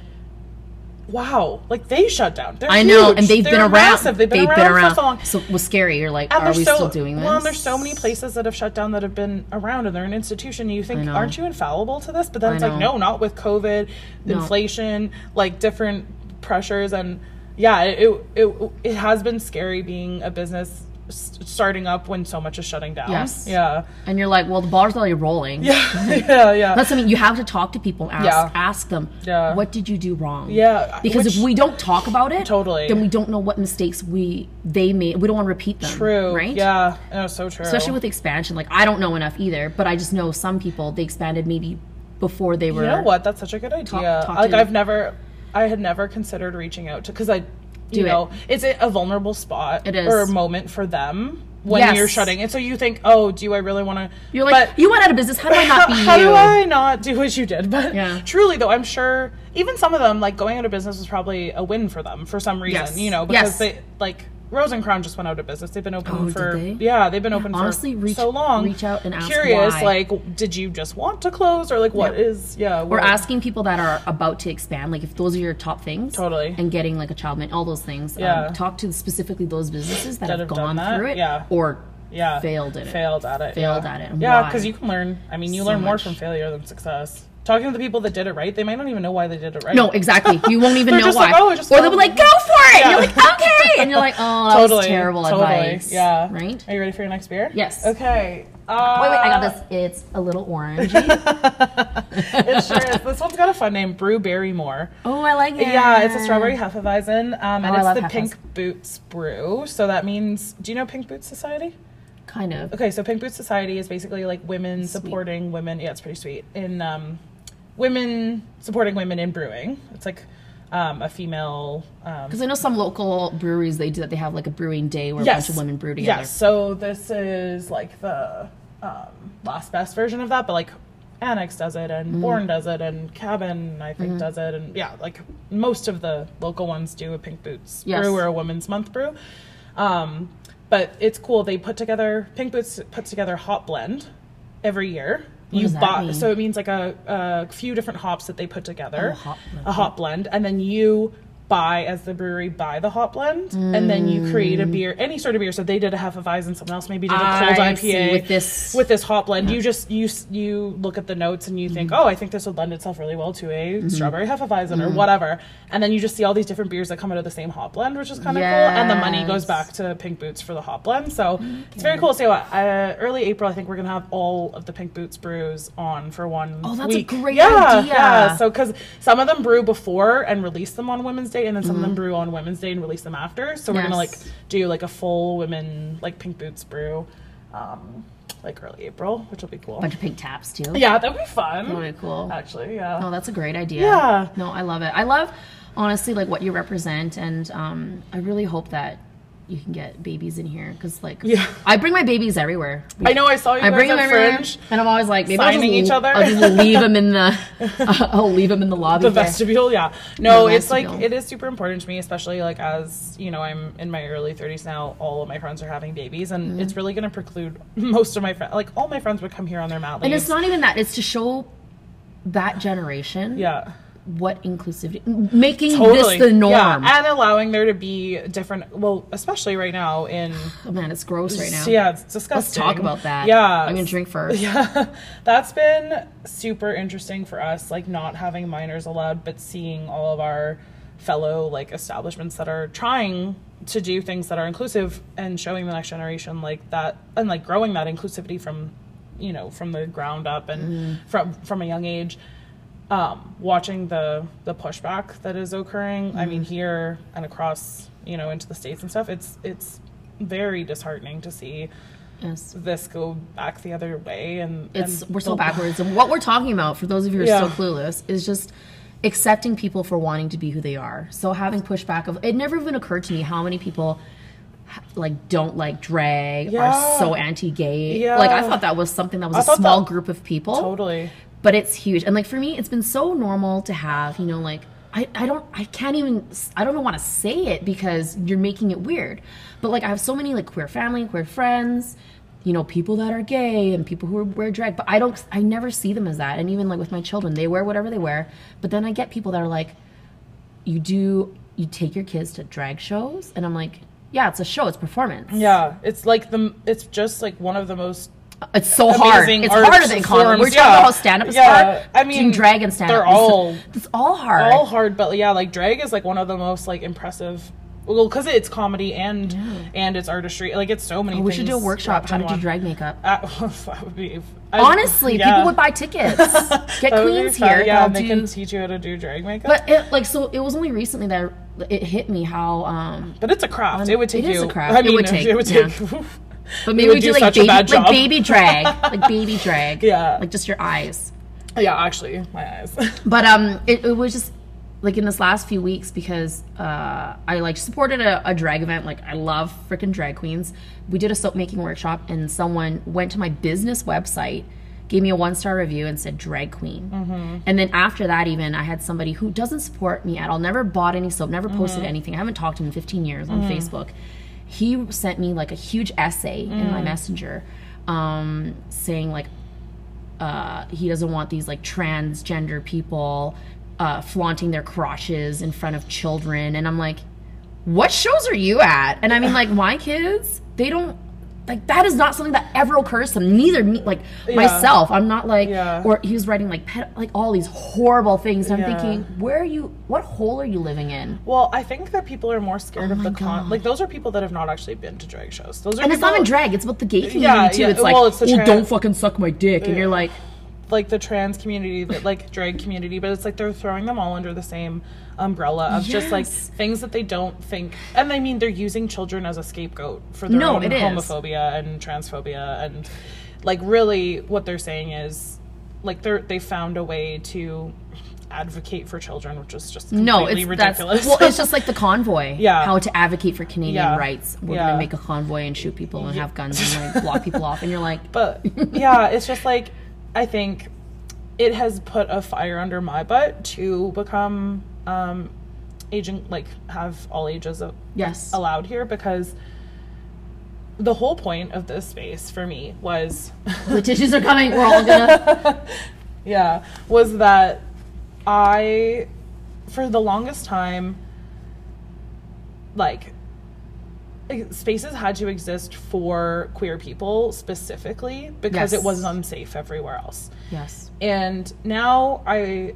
wow like they shut down They're I know, huge. and they've They're been around. massive. they've been around, for so long So it was scary. You're like, and are we so, still doing this? Well, and there's so many places that have shut down that have been around, and they're an institution. And you think, aren't you infallible to this? But then I it's like, no, not with COVID, No. inflation, like different pressures, and yeah, it, it it has been scary being a business starting up when so much is shutting down. Yes. Yeah. And you're like, well, the ball's already rolling. Yeah. yeah. Yeah. That's something you have to talk to people. Ask, Yeah. ask them. Yeah. What did you do wrong? Yeah, Because which- if we don't talk about it, Totally. then we don't know what mistakes we they made. We don't want to repeat them. True. Right. Yeah. No, so true. Especially with expansion. Like I don't know enough either, but I just know some people they expanded maybe before they were. You know what? That's such a good idea. talk like to- I've never, I had never considered reaching out to because I, you Do it. know, it's a, a vulnerable spot It is. or a moment for them when Yes. you're shutting. And so you think, oh, do I really want to? You're like, you went out of business. How do I not be how, how you? do I not do what you did? But Yeah. truly, though, I'm sure even some of them, like going out of business, was probably a win for them for some reason. Yes. You know, because Yes. they like Rose and Crown just went out of business. They've been open Oh, for they? yeah, they've been open honestly, for reach- so long. reach out and ask Curious, why. like, did you just want to close, or like, what Yeah. is yeah? We're asking people that are about to expand, like if those are your top things, Totally. and getting like a child all those things. Yeah. Um, talk to specifically those businesses that, That have have gone through it, yeah. or yeah failed at it. failed at it Failed yeah. at it, yeah because you can learn i mean you So learn more much. from failure than success talking to the people that did it right they might not even know why they did it right No, exactly. You won't even know why. like, "Oh, or they'll be like, "Go for it!" And you're like, "Okay," and you're like, "Oh, that totally was terrible totally. advice." yeah Right. are you ready for your next beer Yes. okay uh, Wait, wait, I got this. It's a little orange. it sure is this one's got a fun name brew barrymore oh, I like it. yeah, it's a strawberry hefeweizen, um, and Oh, it's the. Pink Boots brew. So that means, do you know Pink Boots Society? Kind of. Okay, so Pink Boots Society is basically like women Sweet. supporting women. Yeah, it's pretty sweet. In um, women supporting women in brewing. It's like um, a female. Um, Because I know some local breweries they do that. They have like a brewing day where a bunch of women brew together. Yes. So this is like the um, last best version of that, but like Annex does it, and. Born does it, and Cabin I think does it, and yeah, like most of the local ones do a Pink Boots Yes. brew or a Women's Month brew. Um, but it's cool. They put together Pink Boots puts together Hop blend every year. What you bought so it means like a, a few different hops that they put together, Oh, hop blend. a hop blend, and then you buy as the brewery buy the hop blend and then you create a beer any sort of beer. So they did a hefeweizen someone else maybe did a cold I IPA see, with this- with this hop blend. You just you you look at the notes and you think Mm-hmm. oh I think this would lend itself really well to a strawberry hefeweizen or whatever. And then you just see all these different beers that come out of the same hop blend which is kind of cool and the money goes back to Pink Boots for the hop blend. So it's very cool. So uh, early April I think we're gonna have all of the Pink Boots brews on for one Oh, that's a week. great yeah, idea. yeah. So because some of them brew before and release them on Women's Day, and then some of them Mm-hmm. brew on Women's Day and release them after. So we're gonna like do like a full women like Pink Boots brew, um, like early April, which will be cool. A bunch of pink taps too. Yeah, that'd be fun. Really cool. Actually, yeah. Oh, that's a great idea. Yeah. No, I love it. I love honestly like what you represent, and um, I really hope that you can get babies in here because like Yeah. I bring my babies everywhere. I know I saw you I bring them Fringe, and I'm always like, maybe I'll just, each other. I'll just leave them in the, I'll leave them in the lobby. the vestibule yeah no The it's like it is super important to me especially like as you know i'm in my early 30s now all of my friends are having babies and Mm-hmm. it's really going to preclude most of my friends like all my friends would come here on their mat And it's not even that; it's to show that generation yeah what inclusivity, making totally this the norm. yeah and allowing there to be different well especially right now in oh man, it's gross right now. yeah it's disgusting Let's talk about that. yeah I'm gonna drink first. Yeah, that's been super interesting for us, like not having minors allowed, but seeing all of our fellow like establishments that are trying to do things that are inclusive and showing the next generation like that and like growing that inclusivity from you know from the ground up and Mm. from from a young age um, watching the the pushback that is occurring i Mm-hmm. mean here and across you know into the states and stuff it's it's very disheartening to see Yes. this go back the other way and it's and we're so backwards and what we're talking about for those of you who are Yeah. still clueless is just accepting people for wanting to be who they are so having pushback of it never even occurred to me how many people like don't like drag Yeah. are so anti-gay Yeah. like i thought that was something that was I a small that- group of people totally but it's huge and like for me it's been so normal to have you know like I, I don't I can't even I don't want to say it because you're making it weird. But like I have so many like queer family, queer friends, you know, people that are gay and people who wear drag, but I don't I never see them as that. And even like with my children, they wear whatever they wear. But then I get people that are like, you do you take your kids to drag shows? And I'm like, yeah, it's a show, it's performance. yeah it's like the it's just like one of the most It's so hard. It's harder than comedy. We're talking yeah. about how stand up is Yeah, hard. I mean, doing drag and stand up. they're all- it's all hard. all hard but yeah like drag is like one of the most like impressive well because it's comedy and and it's artistry like it's so many Oh, we should do a workshop how to do drag makeup. Uh, that would be I- Honestly, yeah. people would buy tickets. Get That would be queens here. yeah and they do- can teach you how to do drag makeup But it, like, so it was only recently that it hit me how. um But it's a craft. It would take it is you. a craft. I It would take- It would yeah. take. But maybe would we do do like baby, like baby drag, like baby drag. Yeah. like just your eyes. yeah, actually, my eyes. But um, it, it was just like in this last few weeks because uh, I like supported a, a drag event. Like I love freaking drag queens. We did a soap making workshop, and someone went to my business website, gave me a one star review, and said drag queen. Mm-hmm. And then after that, even I had somebody who doesn't support me at all, never bought any soap, never posted Mm-hmm. anything. I haven't talked to him in 15 years on Facebook. He sent me like a huge essay in Mm. my messenger, um, saying like uh, he doesn't want these like transgender people uh, flaunting their crotches in front of children. And I'm like, what shows are you at? And I mean, like, my kids, they don't. Like that is not something that ever occurs to them. Neither me, like myself. I'm not like, Yeah. or he was writing like, pet, like all these horrible things. And I'm Yeah. thinking, where are you? What hole are you living in? well, I think that people are more scared oh of Oh my the con. God. Like those are people that have not actually been to drag shows. Those are And it's not in drag. It's about the gay community Yeah, too. yeah. It's like, Well, it's oh, trans- don't fucking suck my dick. And you're like, like the trans community, that like drag community, but it's like they're throwing them all under the same umbrella of just like things that they don't think. And I mean, they're using children as a scapegoat for their No, own it is. homophobia and transphobia, and like really, what they're saying is like they're they found a way to advocate for children, which is just No, it's ridiculous. well, it's just like the convoy. Yeah. how to advocate for Canadian Yeah. rights. We're Yeah. gonna make a convoy and shoot people and have guns and like block people off. And you're like, But yeah, it's just like I think it has put a fire under my butt to become um agent like have all ages of, yes, allowed here because the whole point of this space for me was the tissues are coming. We're all gonna. yeah was that i for the longest time like spaces had to exist for queer people specifically because Yes. it was unsafe everywhere else Yes. and now i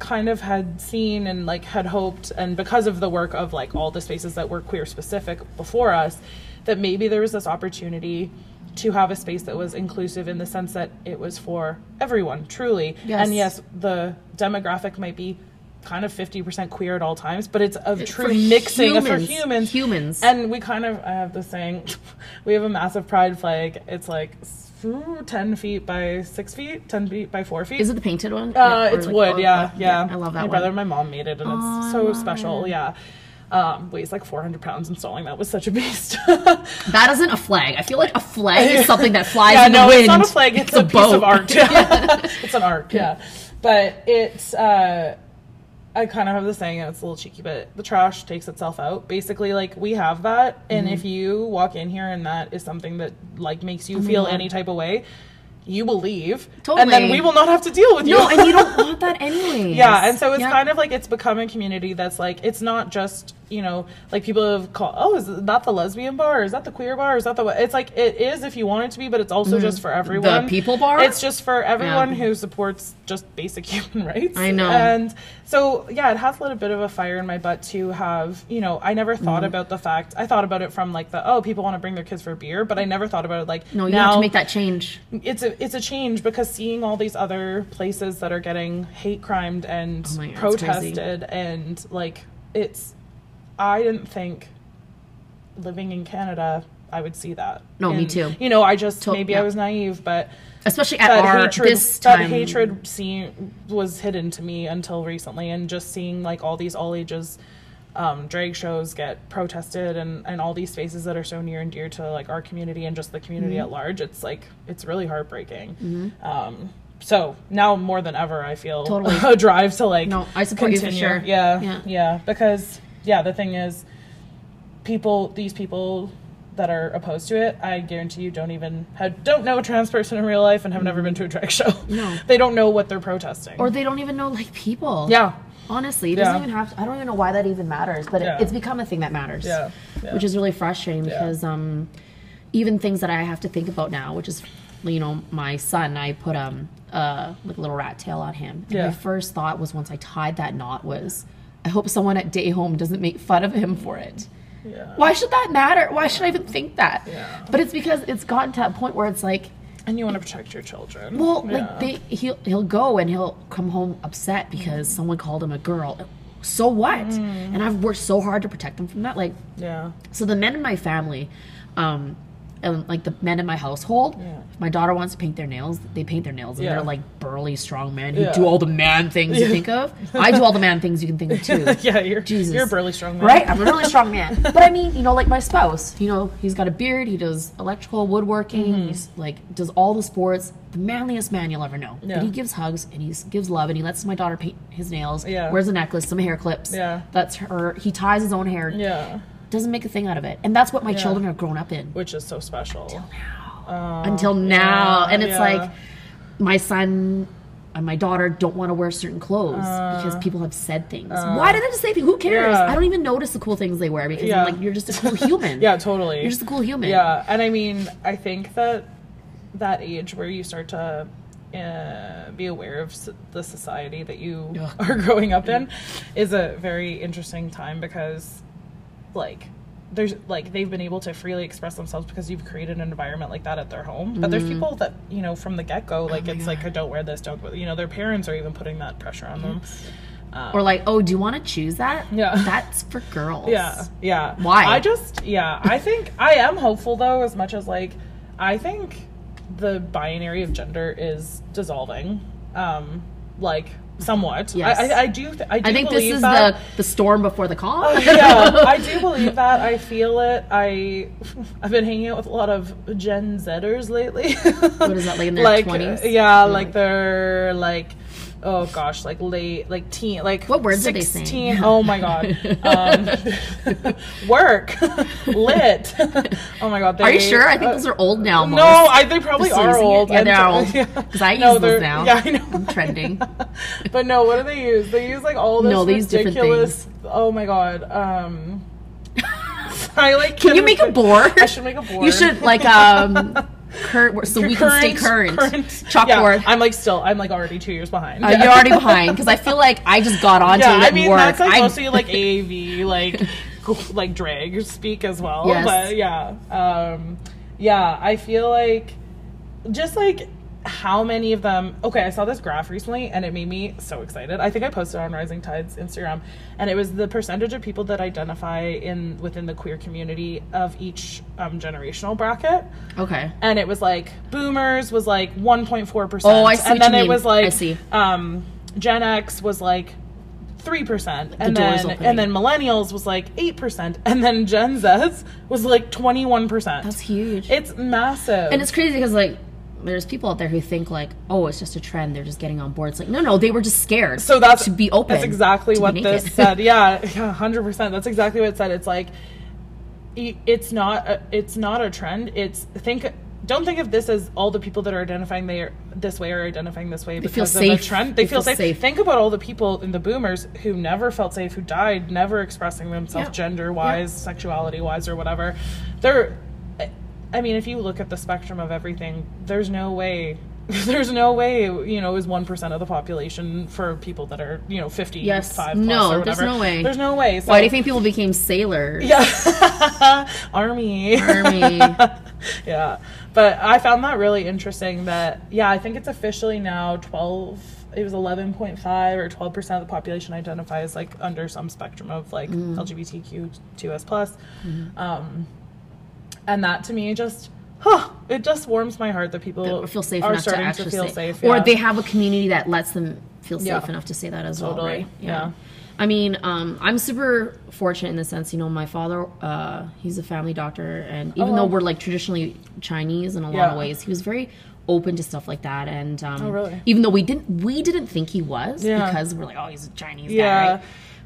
kind of had seen and like had hoped and because of the work of like all the spaces that were queer specific before us that maybe there was this opportunity to have a space that was inclusive in the sense that it was for everyone truly Yes. and yes the demographic might be kind of 50% queer at all times but it's a true for mixing of for humans. humans Humans. and we kind of i have this saying we have a massive pride flag it's like 10 feet by 6 feet 10 feet by 4 feet Is it the painted one? uh, Yeah, it's like- wood, yeah, oh, yeah. I love that My one. brother and my mom made it, and Oh, it's so special. it. Yeah, um, weighs like 400 pounds. Installing that was such a beast. That isn't a flag. I feel like a flag is something that flies yeah, in the wind. no, it's not a flag. It's, a, piece boat. of art. it's an art. Yeah, but it's. Uh, I kind of have the saying, and it's a little cheeky, but the trash takes itself out. Basically, like we have that, and Mm-hmm. if you walk in here and that is something that like makes you my feel any type of way, you will leave, and then we will not have to deal with you. No, and you don't want that anyway Yeah, and so it's Yeah. kind of like it's become a community that's like it's not just you know like people have called oh is that the lesbian bar is that the queer bar is that the what it's like it is if you want it to be but it's also just for everyone Mm-hmm. people bar? it's just for everyone Yeah. who supports just basic human rights I know. and so yeah it has lit a bit of a fire in my butt to have you know I never thought about the fact I thought about it from like the oh people want to bring their kids for beer but I never thought about it like No, you now have to make that change. it's a it's a change because seeing all these other places that are getting hate crimed and Oh God, protested and like it's I didn't think living in Canada I would see that. No, me too. You know, I just To- maybe yeah. I was naive, but Especially at that our hatred this that hatred scene was hidden to me until recently and just seeing like all these all ages um, drag shows get protested and, and all these spaces that are so near and dear to like our community and just the community Mm-hmm. at large it's like it's really heartbreaking um, so now more than ever i feel Totally. a drive to like No, I support you for sure. yeah, Yeah. yeah because yeah the thing is people these people that are opposed to it i guarantee you don't even have, don't know a trans person in real life and have never been to a drag show No. they don't know what they're protesting Or they don't even know like people. yeah Honestly, it Yeah. doesn't even have to, I don't even know why that even matters, but Yeah. it, it's become a thing that matters. Yeah, yeah. Which is really frustrating because um, even things that I have to think about now, which is, you know, my son, I put um, uh, like a little rat tail on him. And Yeah. my first thought was once I tied that knot was, I hope someone at day home doesn't make fun of him for it. yeah Why should that matter? Why should I even think that? Yeah. But it's because it's gotten to that point where it's like, and you want to protect your children well, Yeah. like they he'll he'll go and he'll come home upset because someone called him a girl. So what? Mm. And I've worked so hard to protect them from that. Like, yeah so the men in my family, um, and like the men in my household, Yeah. if my daughter wants to paint their nails, they paint their nails, and Yeah. they're like burly, strong men who Yeah. do all the man things you think of. I do all the man things you can think of too. yeah you're Jesus. you're a burly strong man Right? I'm a really strong man. But I mean, you know, like my spouse, you know, he's got a beard, he does electrical woodworking, Mm-hmm. he's like does all the sports, the manliest man you'll ever know. But he gives hugs and he gives love and he lets my daughter paint his nails, Yeah. wears a necklace, some hair clips. Yeah. That's her he ties his own hair. yeah Doesn't make a thing out of it. And that's what my children are grown up in. which is so special Until now. Until yeah, and it's yeah. like my son and my daughter don't want to wear certain clothes because people have said things. Why did they just say things? Who cares? Uh. yeah. I don't even notice the cool things they wear because Yeah. I'm like, you're just a cool human. yeah totally You're just a cool human. Yeah, and I mean, I think that that age where you start to uh, be aware of the society that you Ugh. are growing up in is a very interesting time because, like, there's like they've been able to freely express themselves because you've created an environment like that at their home. But there's people that you know from the get go, like Mm-hmm. Oh it's like don't wear this, don't wear-" you know their parents are even putting that pressure on them. Um, Or like, oh, do you want to choose that? Yeah. That's for girls. Yeah, yeah. Why? I just, yeah, I think I am hopeful though, as much as like, I think the binary of gender is dissolving, um, like somewhat. Yes. I, I, I do, th- I do I think this is that. the the storm before the calm. Oh, yeah, I do believe that. I feel it. I, I've been hanging out with a lot of Gen Zers lately. What is that, like in their like, 20s? Yeah, Yeah. like they're like. Oh gosh, like late, like teen, like What words are they saying? 16 Oh my god, um, work, lit. Oh my god, they, Are you sure? I think uh, those are old now. No. I, they probably are it. old. Yeah, they are old. yeah. 'Cause I No, use those now. Yeah, I know. I'm trending. but no, what do they use? They use like all this No, ridiculous. Oh my god. Um, I like. Can you make a board? I should make a board. You should like um current so we can stay current. current. Chalkboard. Yeah, I'm like still. I'm like already two years behind. Uh, You're already behind because I feel like I just got onto yeah, it I mean work. that's like I- mostly like AAV, like like drag speak as well. Yes. But yeah, um, yeah, I feel like just like how many of them okay i saw this graph recently and it made me so excited i think i posted on rising tides instagram and it was the percentage of people that identify in within the queer community of each um, generational bracket okay. and it was like boomers was like 1.4% Oh, I see and then it mean. was like I see. um gen x was like 3% and door's then and then millennials was like 8% and then gen z was like 21% That's huge. it's massive and it's crazy because like there's people out there who think like, oh, it's just a trend. They're just getting on board. It's like, no, no, they were just scared. so that's to be open. That's exactly what this said. Yeah, yeah, hundred percent. That's exactly what it said. It's like it's not a, it's not a trend. It's think don't think of this as all the people that are identifying they are this way are identifying this way feel because of a trend. They, They feel, feel safe. safe. Think about all the people in the boomers who never felt safe, who died, never expressing themselves Yeah. gender wise, sexuality wise, or whatever. They're I mean, if you look at the spectrum of everything, there's no way. There's no way, you know, is one percent of the population for people that are, you know, fifty Yes. five No, there's no way. There's no way. So, Why do you think people became sailors? Yeah, army, Army. yeah, but I found that really interesting. That yeah, I think it's officially now twelve. It was eleven point five or twelve percent of the population identifies like under some spectrum of like Mm. LGBTQ two S plus, Mm-hmm. um, and that to me just. Huh, it just warms my heart that people Or feel safe are enough to starting to, actually feel say, safe, or yeah. they have a community that lets them feel safe Yeah. enough to say that as well. Right? yeah. I mean, um, I'm super fortunate in the sense, you know, my father, uh, he's a family doctor, and even though we're like traditionally Chinese in a lot Oh, Yeah. of ways, he was very open to stuff like that. And um, Oh, really? even though we didn't, we didn't think he was Yeah. because we're like, oh, he's a Chinese Yeah. guy, right?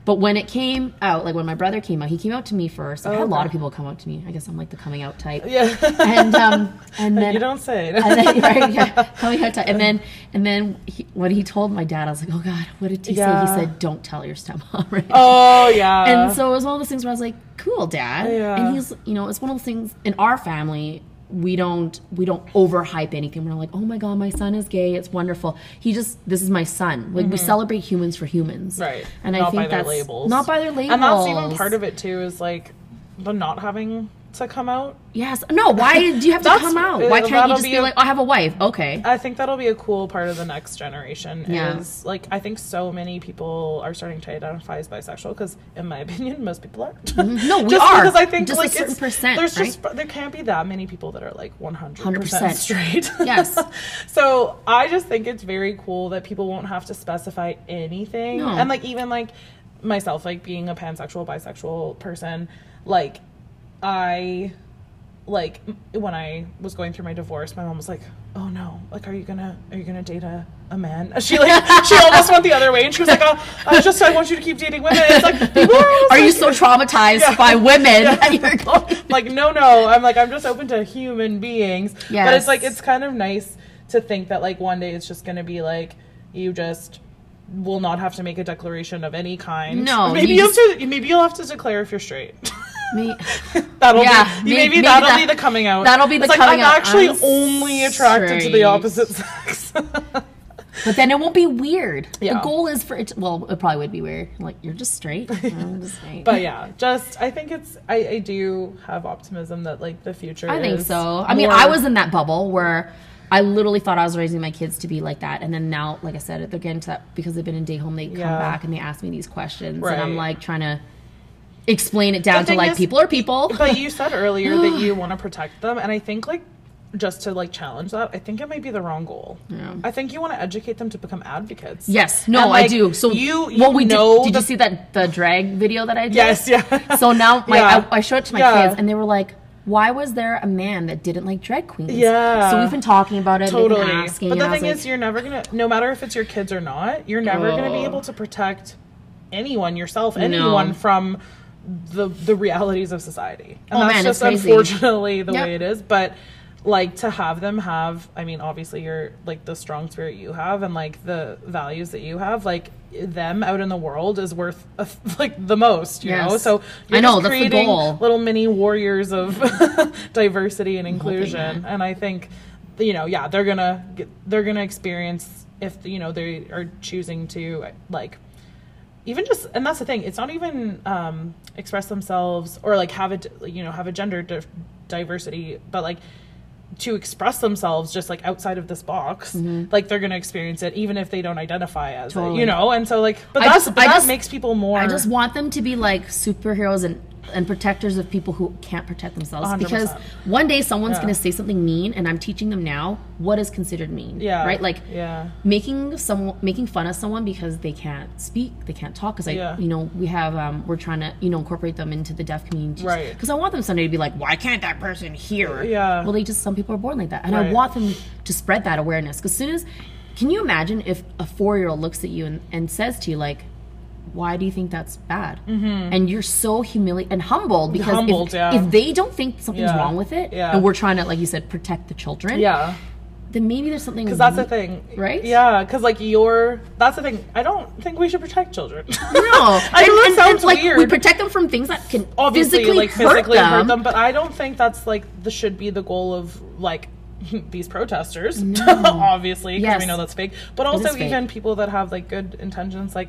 But when it came out, like when my brother came out, he came out to me first. I had a lot Oh, okay. of people come out to me. I guess I'm like the coming out type. yeah. And um, and then you don't say it. and then, right, yeah, coming out to- and then and then he, when he told my dad, I was like, oh god, what did he say? He said, don't tell your stepmom. Right? oh yeah. and so it was one of those things where I was like, cool, dad. Yeah. And he's, you know, it's one of those things in our family. We don't we don't overhype anything. We're not like, oh my god, my son is gay. It's wonderful. He just this is my son. Like we celebrate humans for humans, Mm-hmm. Right. And I not think by their that's labels. not by their labels. And that's even part of it too, is like the not having to come out. Yes. No. Why do you have to come out? Why can't you just be be, a- like, oh, I have a wife? Okay. I think that'll be a cool part of the next generation. Yeah. Is like I think so many people are starting to identify as bisexual because, in my opinion, most people aren't. No, we just are. because I think Just a like certain it's, percent, There's right? just there can't be that many people that are like 100 100%. percent straight. Yes. so I just think it's very cool that people won't have to specify anything, No. and like even like myself, like being a pansexual, bisexual person, like I like when I was going through my divorce, my mom was like, "Oh no, like, are you gonna are you gonna date a, a man?" She like she almost went the other way, and she was like, "Oh, I just I want you to keep dating women." It's like, are, Are you like- so traumatized Yeah. by women Yeah. going? like no no i'm like i'm just open to human beings but it's like it's kind of nice to think that like one day it's just to be like you just will not have to make a declaration of any kind No, maybe you you have to maybe you'll have to declare if you're straight Me, that'll Yeah, be may- maybe, maybe that'll that- be the coming out that'll be the it's like coming i'm out. actually I'm actually only attracted to the opposite sex but then it won't be weird. The goal is for it. To, well, it probably would be weird. Like you're just straight. I'm just straight. but yeah just i think it's I, I do have optimism that like the future I think so. I mean, I was in that bubble where I literally thought I was raising my kids to be like that, and then now, like I said, they're getting to that because they've been in day home. They come Yeah. back and they ask me these questions, and I'm like trying to explain it down to like is- people are people. but you said earlier that you want to protect them and i think like just to like challenge that i think it might be the wrong goal Yeah. i think you want to educate them to become advocates Yes, no, And, I do. So you, you well, we know did. Did the- you see that the drag video that I did? yes yeah So now my Yeah. I, I showed it to my Yeah. kids, and they were like, "Why was there a man that didn't like drag queens?" Yeah. So we've been talking about it, totally asking. but the thing like, is you're never gonna no matter if it's your kids or not you're never gonna be Oh. able to protect anyone yourself anyone from the the realities of society. And Oh, that's man, it's just unfortunately the Yep. way it is. But like to have them have i mean obviously you're like the strong spirit you have and like the values that you have like them out in the world is worth a, like the most you know? So you're I know, just that's the creating goal. little mini warriors of diversity and inclusion. and i think you know yeah they're gonna get they're gonna experience if you know they are choosing to like even just and that's the thing it's not even um express themselves or like have a you know have a gender di- diversity but like to express themselves just like outside of this box like they're gonna experience it even if they don't identify as it, Mm-hmm. You know and so like but I that's just- but that just- makes people more I just want them to be like superheroes and and protectors of people who can't protect themselves 100%. because one day someone's Yeah. going to say something mean and I'm teaching them now what is considered mean. yeah Right? Like yeah making someone making fun of someone because they can't speak, they can't talk cuz I Yeah. you know, we have um we're trying to, you know, incorporate them into the deaf community. Right. Cuz I want them someday to be like, "Why can't that person hear?" Yeah. Well, they just some people are born like that. And I want them to spread that awareness cuz soon as can you imagine if a 4-year-old looks at you and, and says to you like why do you think that's bad? Mm-hmm. And you're so humiliated and humbled because if- Humbled, if, yeah. they don't think something's Yeah. wrong with it, Yeah. and we're trying to, like you said, protect the children, yeah then maybe there's something. because that's the thing Right? yeah because like you're that's the thing i don't think we should protect children No, I know it sounds like we protect them from things that can obviously physically, like physically hurt, hurt them. them. but i don't think that's like the should be the goal of like these protesters obviously because we know that's fake but also is fake. even people that have like good intentions like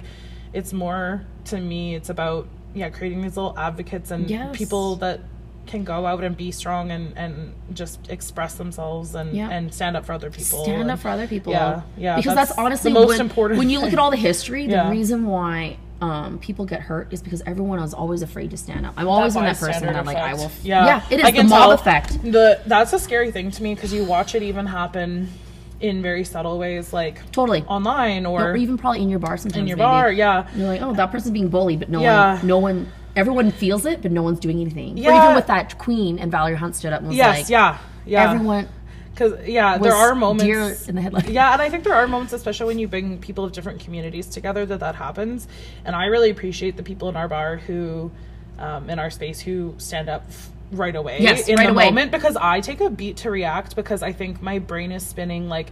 it's more to me it's about yeah creating these little advocates and Yes. people that can go out and be strong and and just express themselves and Yeah. and stand up for other people Stand and- up for other people. yeah yeah Because that's, the honestly most when, important When you look at all the history, the Yeah. reason why um, people get hurt is because everyone is always afraid to stand up. I'm always been that person that like I will. Yeah, yeah, it is I the mob effect. The that's a scary thing to me because you watch it even happen in very subtle ways, like Totally. online or, Or even probably in your bar sometimes. in your maybe. bar. Yeah, You're like, oh, that person's being bullied, but no Yeah. one, no one, everyone feels it, but no one's doing anything. Or Yeah. even with that queen and Valerie Hunt stood up and was yes, like, yeah, yeah. everyone because yeah, there are moments. in the headlights. Yeah, and I think there are moments, especially when you bring people of different communities together, that that happens. And I really appreciate the people in our bar who, um, in our space, who stand up f- right away Yes, in right the away. moment because I take a beat to react because I think my brain is spinning like.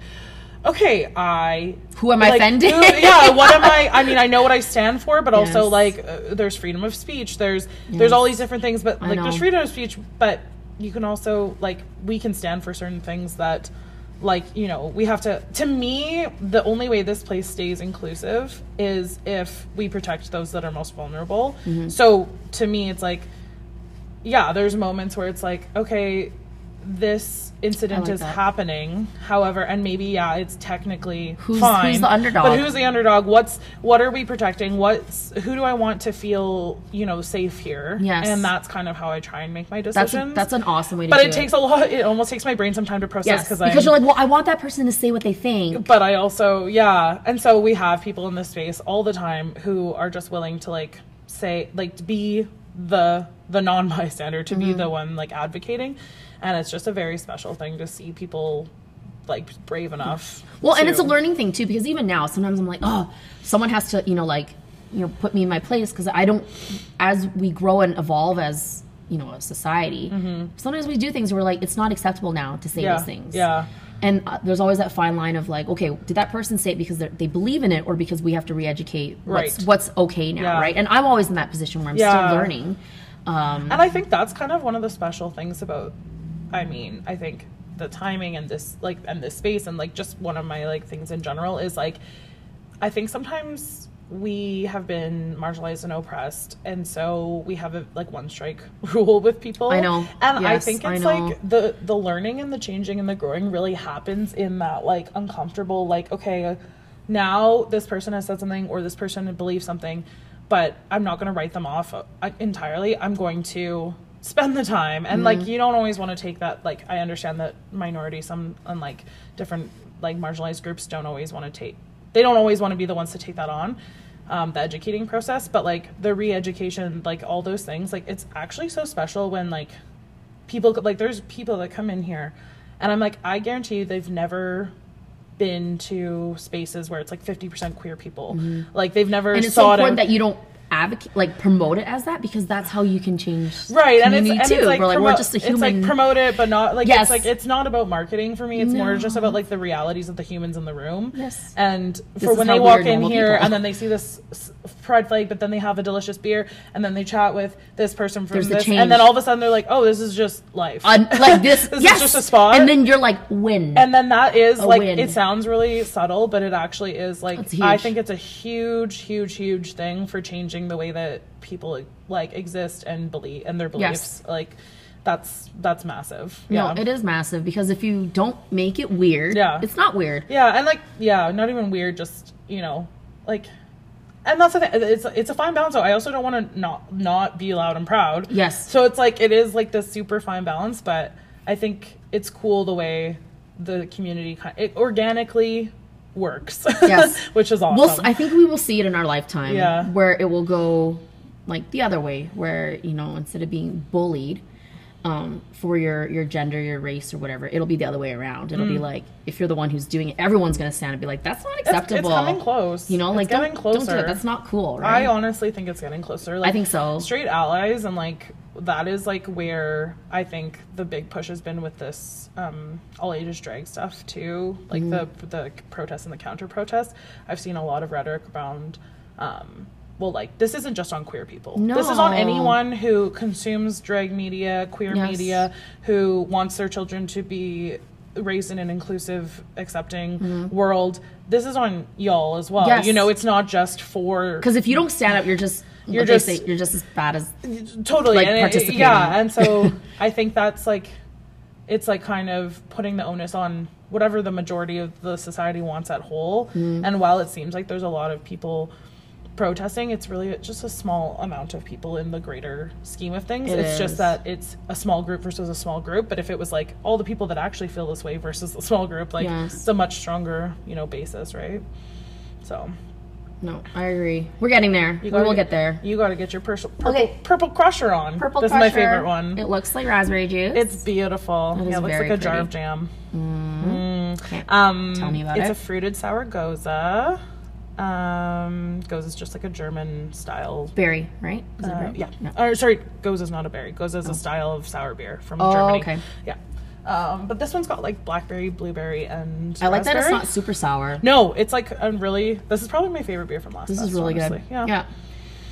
Okay, I. Who am I like, offending? who- yeah, what am I? I mean, I know what I stand for, but also like, uh, there's freedom of speech. There's there's all these different things, but like, there's freedom of speech, but you can also like we can stand for certain things that like you know we have to to me the only way this place stays inclusive is if we protect those that are most vulnerable Mm-hmm. so to me it's like yeah there's moments where it's like okay this incident like is that. happening however and maybe yeah it's technically Who's- fine who's the underdog? but who's the underdog what's what are we protecting what's who do i want to feel you know safe here Yes. and that's kind of how i try and make my That's decisions a, that's an awesome way to but do it takes a lot it almost takes my brain some time to process yes, because because you're like, well, I want that person to say what they think. but I also yeah, and so we have people in this space all the time who are just willing to like say like to be the the non bystander to Mm-hmm. be the one like advocating, and it's just a very special thing to see people like brave enough. Well, and it's a learning thing too, because even now, sometimes I'm like, oh, someone has to, you know, like, you know, put me in my place because I don't. As we grow and evolve as you know a society, sometimes we do things where we're like, it's not acceptable now to say Mm-hmm. yeah those things. yeah And uh, there's always that fine line of like, okay, did that person say it because they believe in it, or because we have to re-educate what's Right. what's okay now, Yeah. right? And I'm always in that position where I'm Yeah. still learning. Um, And I think that's kind of one of the special things about I mean, I think the timing and this like and this space and like just one of my like things in general is like I think sometimes we have been marginalized and oppressed and so we have a like one strike rule with people. I know. And I think it's know. like the the learning and the changing and the growing really happens in that like uncomfortable like okay now this person has said something or this person believes something but i'm not going to write them off uh, entirely i'm going to spend the time and Mm-hmm. like you don't always want to take that like i understand that minorities some and like different like marginalized groups don't always want to take they don't always want to be the ones to take that on um, the educating process but like the re-education like all those things like it's actually so special when like people like there's people that come in here and i'm like i guarantee you they've never been to spaces where it's like 50% queer people like they've never Mm-hmm. and it's so important that you don't advocate, like promote it as that because that's how you can change right and it's, and it's like, we're like promo- we're just a it's like promote it but not like Yes. it's like it's not about marketing for me it's more just about like the realities of the humans in the room Yes. and This for when they walk in here people. and then they see this pride flag but then they have a delicious beer and then they chat with this person from There's this and then all of a sudden they're like oh this is just life Un- like this, This is just a spot. and then you're like win. and then that is A like win. it sounds really subtle but it actually is like i think it's a huge huge huge thing for changing the way that people like exist and believe and their beliefs like that's that's massive no, yeah it is massive because if you don't make it weird, Yeah. it's not weird. yeah and like yeah not even weird just you know like and that's the thing it's it's a fine balance though i also don't want to not not be loud and proud Yes. so it's like it is like this super fine balance but i think it's cool the way the community kind it organically works Yes. which is awesome We'll, I think we will see it in our lifetime. Yeah. Where it will go like the other way, where you know instead of being bullied um, for your your gender, your race, or whatever, it'll be the other way around. It'll be like if you're the one who's doing it, everyone's gonna stand and be like, "That's not acceptable." it's, it's coming close You know, It's like getting don't, closer don't do it. That's not cool, Right? i honestly think it's getting closer like I think so. straight allies and like that is like where I think the big push has been with this um, all ages drag stuff too, like the Mm-hmm. the protests and the counter protests. I've seen a lot of rhetoric around. Um, well, like this isn't just on queer people. No. This is on anyone who consumes drag media, queer Yes. media, who wants their children to be raised in an inclusive, accepting world. This is on y'all as well. Mm-hmm. Yes. You know, it's not just for Because if you don't stand up, you're just You're just just- you're just as bad as totally like, and it- yeah and so i think that's like it's like kind of putting the onus on whatever the majority of the society wants at whole Mm-hmm. and while it seems like there's a lot of people protesting it's really just a small amount of people in the greater scheme of things It it's just that it's a small group versus a small group but if it was like all the people that actually feel this way versus the small group like Yes. it's a much stronger you know basis right so no. I agree. We're getting there. we will get there. you got to get your purple purple, Okay. purple crusher on Purple this is my favorite one It looks like raspberry juice. It's beautiful. It is yeah, it looks like a jar of jam. Can't Um, tell me about it's it. It's a fruited sour gose. Um, gose is just like a German style. berry, right? Is Uh, berry? yeah. No. Or sorry, gose is not a berry. Gose is a style of sour beer from Oh, Germany. okay. Yeah. Um, but this one's got like blackberry, blueberry, and I like that it's not super sour. No, it's like a really. This is probably my favorite beer from last. This is really honestly. good. Yeah. Yeah.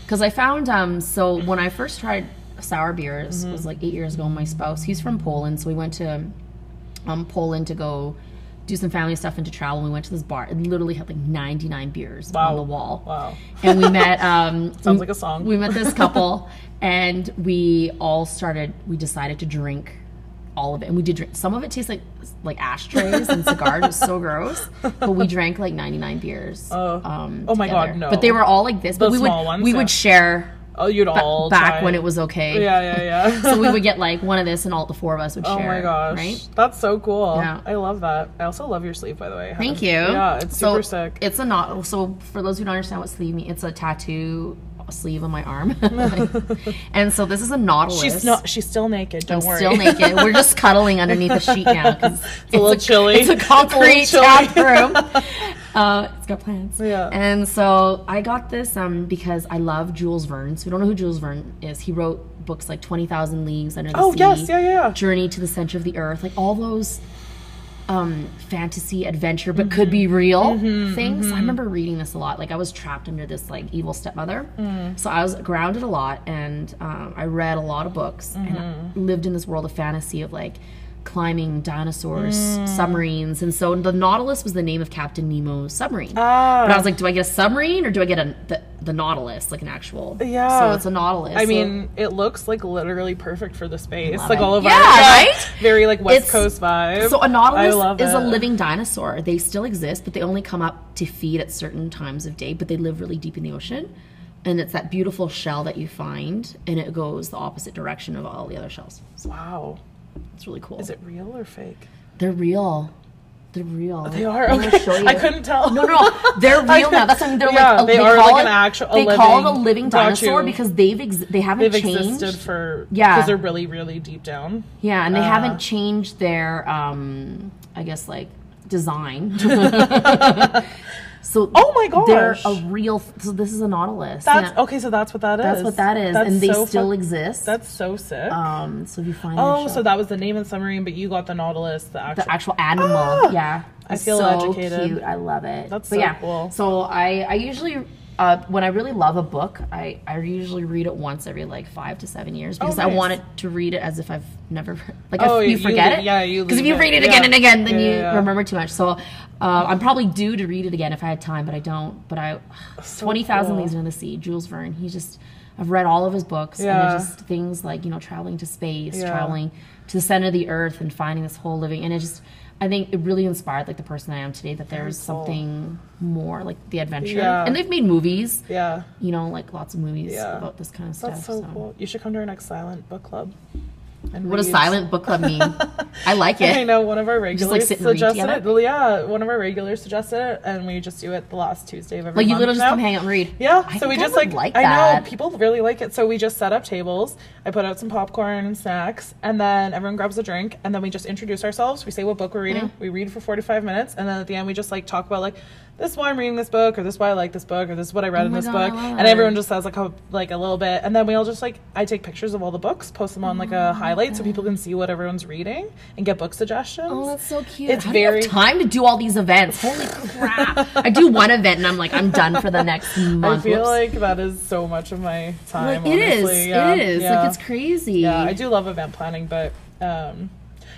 Because I found um so when I first tried sour beers Mm-hmm. was like eight years ago. My spouse, he's from Poland, so we went to um Poland to go do some family stuff and to travel. And we went to this bar. It literally had like 99 beers Wow. on the wall. Wow. And we met um Sounds like a song. We met this couple and we all started we decided to drink all of it. And we did drink some of it tastes like like ashtrays and cigars. It was so gross. But we drank like 99 beers. Oh. um, Oh my God, no. But they were all like this. The But we small would ones, we yeah. would share Oh, you'd ba- all back try when it was okay. Yeah, yeah, yeah. So we would get like one of this, and all the four of us would Oh share. my gosh, Right? that's so cool. Yeah. I love that. I also love your sleeve, by the way. Thank you. Yeah, it's so super sick. It's a not. So for those who don't understand what sleeve means, it's a tattoo sleeve on my arm. and so this is a nautilus. she's not. She's still naked. Don't I'm worry. still naked. We're just cuddling underneath a sheet now because it's, a little chilly. It's a It's a concrete chilly. tap room. Uh, it's got plants. Yeah. And so I got this um, because I love Jules Verne. So you don't know who Jules Verne is, he wrote books like Twenty Thousand Leagues Under the Oh Sea. yes, yeah, yeah, yeah. Journey to the Center of the Earth, like all those um, fantasy adventure, but could mm-hmm. be real mm-hmm. things. I mm-hmm. remember reading this a lot. Like I was trapped under this like evil stepmother, mm. so I was grounded a lot, and um, I read a lot of books and lived in this world of fantasy of like climbing dinosaurs, submarines, and so the Nautilus was the name of Captain Nemo's submarine. Ah. But I was like, do I get a submarine or do I get a the, the Nautilus, like an actual? Yeah. So it's a Nautilus. I So- mean, it looks like literally perfect for the space. Like it. all of Yeah, our right? very like West It's- Coast vibe. So a nautilus is a living dinosaur. They still exist, but they only come up to feed at certain times of day. But they live really deep in the ocean, and it's that beautiful shell that you find, and it goes the opposite direction of all the other shells. So Wow. It's really cool. Is it real or fake? They're real. They're real. They are. I'm Okay. show you. I couldn't tell. No, no, no. They're real now. That's what They're Yeah, like a, they are call like it, an actual- a They call it a living- living dinosaur because they've ex- they haven't They've changed. existed for Yeah. because they're really really deep down. Yeah, and they Uh, haven't changed their, um, I guess, like design. So Oh my they're a real. So this is a nautilus. That's yeah. okay. So that's what that is. That's what that is, That's and they so still fu- exist. That's so sick. um. So if you find oh, so that was the name of the submarine, but you got the Nautilus, the actual. the actual animal. Ah! yeah, I feel so educated. Cute. I love it. That's but so yeah, cool. So I I usually. Uh, when I really love a book, I, I usually read it once every like five to seven years because I Oh, nice. want it to read it as if I've never like Oh, if you you forget leave- it. yeah, you because if you read it Yeah. again and again, then Yeah, you yeah, yeah. remember too much. So uh, I'm probably due to read it again if I had time, but I don't. But I So Twenty Thousand cool. Leagues Under the Sea, Jules Verne. He's just I've read all of his books and Yeah. it's just things like you know traveling to space, Yeah. traveling to the center of the earth, and finding this whole living. And it just I think it really inspired like the person I am today. That there's cool. something more like the adventure. Yeah. And they've made movies yeah, you know, like lots of movies Yeah. about this kind of stuff. that's so, cool. You should come to our next silent book club. And What does silent book club mean? I like it. I know one of our regulars and read suggested it. Well, yeah, one of our regulars suggested it, and we just do it the last Tuesday of every Like you month literally just now. come hang out and read. Yeah, I so we just like, like I know people really like it. So we just set up tables. I put out some popcorn and snacks, and then everyone grabs a drink, and then we just introduce ourselves. We say what book we're reading. Yeah. We read for forty five minutes, and then at the end we just like talk about like this is why I'm reading this book, or this is why I like this book, or this is what I read Oh in this God, book, and everyone just says like a, like a little bit, and then we all just like I take pictures of all the books, post them on like Oh a highlight so people can see what everyone's reading and get book suggestions. Oh, that's so cute. It's How do you have very- time to do all these events. Holy crap! I do one event and I'm like, I'm done for the next month. I feel Whoops. like that is so much of my time. Like, it is. Yeah. It is. yeah. Like it's crazy. Yeah, I do love event planning, but um,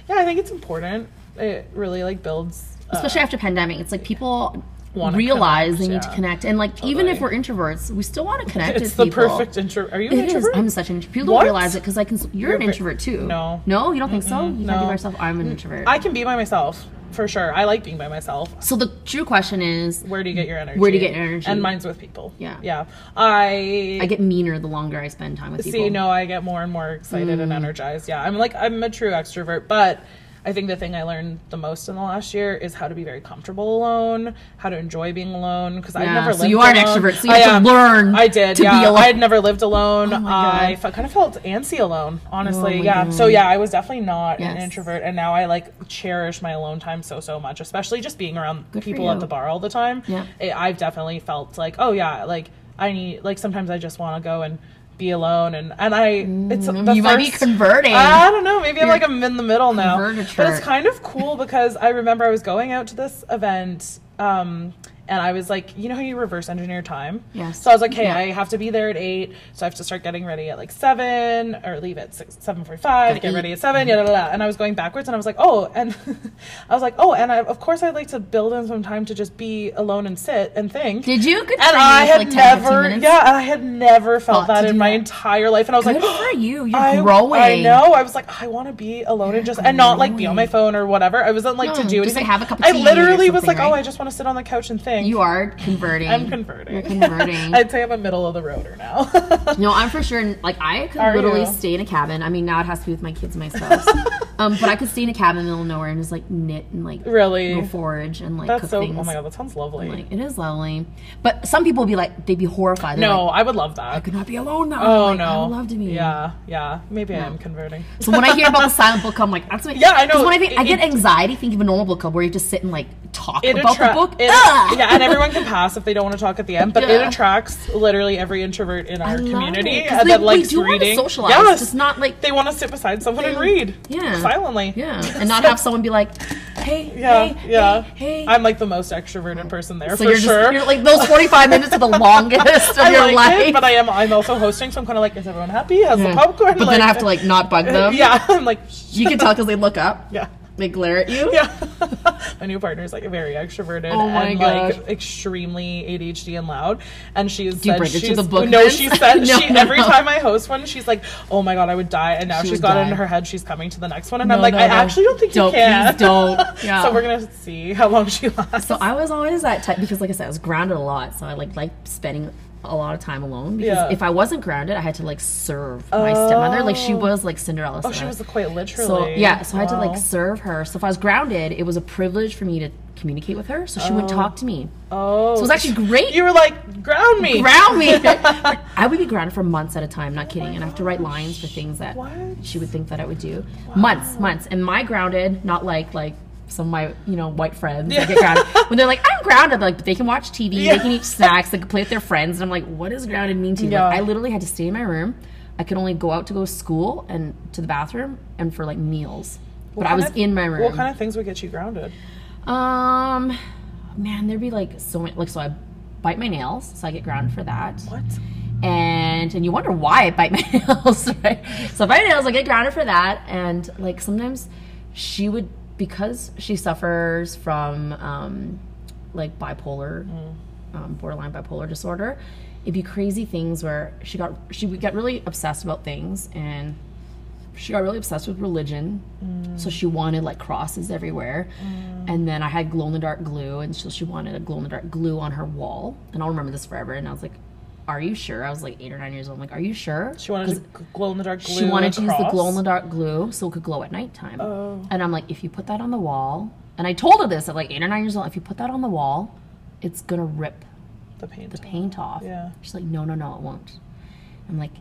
yeah, I think it's important. It really like builds. uh, Especially after pandemic, it's like people realize connect, they need to connect, and like even if we're introverts, we still want to connect it's the people. perfect intro. Are you an It is. introvert? I'm such an introvert. People What? don't realize it because I can. You're, You're an introvert too. No. No, you don't think so? You can't be by yourself. I'm an introvert. I can be by myself for sure. I like being by myself. so the true question is, Where do you get your energy? Where do you get your energy? And mine's with people. Yeah. yeah. I I get meaner the longer I spend time with people. see. No, I get more and more excited Mm. and energized. Yeah, I'm like I'm a true extrovert, but. I think the thing I learned the most in the last year is how to be very comfortable alone, how to enjoy being alone. Because I've Yeah, never so lived you are an extrovert, so you I have to am. learn I did. to be yeah, alone. I had never lived alone. Oh I kind of felt antsy alone, honestly. Oh yeah. God. So yeah, I was definitely not an introvert, and now I like cherish my alone time so so much, especially just being around Good people at the bar all the time. Yeah. I- I've definitely felt like, oh yeah, like I need like sometimes I just want to go and be alone and and I it's Mm, you might be converting. I don't know. Maybe I'm like I'm in the middle now. But it's kind of cool because I remember I was going out to this event. Um, and I was like, you know how you reverse engineer time? Yes. So I was like, hey, Yeah. I have to be there at eight, so I have to start getting ready at like seven, or leave at six, seven forty-five, Gotta get ready at seven, yeah, And I was going backwards, and I was like, oh, and I was like, oh, and I, of course I'd like to build in some time to just be alone and sit and think. Did you? Good and. I had like 10, never, yeah, and I had never felt that in my that. entire life, and I was Good like, for you. You're I, growing. I know. I was like, I want to be alone and just and not like be on my phone or whatever. I wasn't like to No, do just, anything. like, have a cup of I tea or literally was like, oh. I just want to sit on the couch and think. You are converting. I'm converting. You're converting. I'd say I'm a middle of the roader now. No, I'm for sure. Like I could Are literally you? stay in a cabin. I mean, now it has to be with my kids and my spouse. um, but I could stay in a cabin in the middle of nowhere and just like knit and like really? go forage and like That's cook so. things. Oh my god, that sounds lovely. Like it is lovely. But some people would be like, they'd be horrified. They're no, like, I would love that. I could not be alone now. oh Like, no, I would love to be. Yeah, yeah. Maybe I am converting. So when I hear about the silent book club, I'm like, that's what. Yeah, I know. 'cause When I think, I get anxiety thinking of a normal book club where you just sit and like talk It about attra- the book. it- yeah, and everyone can pass if they don't want to talk at the end. But it attracts literally every introvert in our community it, they- that we likes do reading. socialize, Yes, just not, like- they want to sit beside someone and read. Yeah. silently. Yeah, and not have someone be like, hey, Yeah, hey, yeah. hey, hey. I'm like the most extroverted person there so for you're sure. you're like those 45 minutes are the longest of I your like life. it, but I am. I'm also hosting, so I'm kind of like, is everyone happy? Has Yeah. the popcorn? But then I have to like not bug them. yeah, I'm like, You can tell because they look up. yeah. They glare at you. Yeah, my new partner is like very extroverted Oh and gosh. like extremely ADHD and loud. And she's Do you said bring her to she's, the book No, she said No, she no, every no. time I host one, she's like, "Oh my god, I would die." And now She she's would got it in her head she's coming to the next one, and I'm like, I actually don't think Don't, you can. please don't. Yeah. so we're gonna see how long she lasts. So I was always that type because, like I said, I was grounded a lot. So I like like spending a lot of time alone because Yeah. if I wasn't grounded, I had to like serve my stepmother. Like she oh. was like Cinderella. oh, she was quite literally. So yeah, so I had to like serve her. So if I was grounded, it was a privilege for me to communicate with her. So she would talk to me. Oh, So it was actually oh. great. You were like, ground me. ground me. I would be grounded for months at a time, not kidding, and I have to write lines for things that What? she would think that I would do. Months, months. And my grounded, not like like some of my you know white friends that get grounded when they're like I'm grounded like but they can watch TV Yeah. they can eat snacks they can play with their friends and I'm like what does grounded mean to you Yeah. like, I literally had to stay in my room I could only go out to go to school and to the bathroom and for like meals but I was of- in my room What kind of things would get you grounded? um man there'd be like so many like so I bite my nails so I get grounded for that What? and and you wonder why I bite my nails, right? So I bite my nails, I get grounded for that, and like sometimes she would because she suffers from um, like bipolar, um, borderline bipolar disorder. It'd be crazy things where she got she would get really obsessed about things and she got really obsessed with religion. So she wanted like crosses everywhere. And then i had glow in the dark glue and so she wanted a glow in the dark glue on her wall. And i'll remember this forever. And i was like are you sure i was like eight or nine years old i'm like are you sure She wanted to glow in the dark glue. she wanted to use the glow in the dark glue so it could glow at nighttime Oh. and i'm like if you put that on the wall and i told her this at like eight or nine years old if you put that on the wall it's gonna rip the paint. the paint off. Yeah. She's like, no, no, no, it won't. I'm like,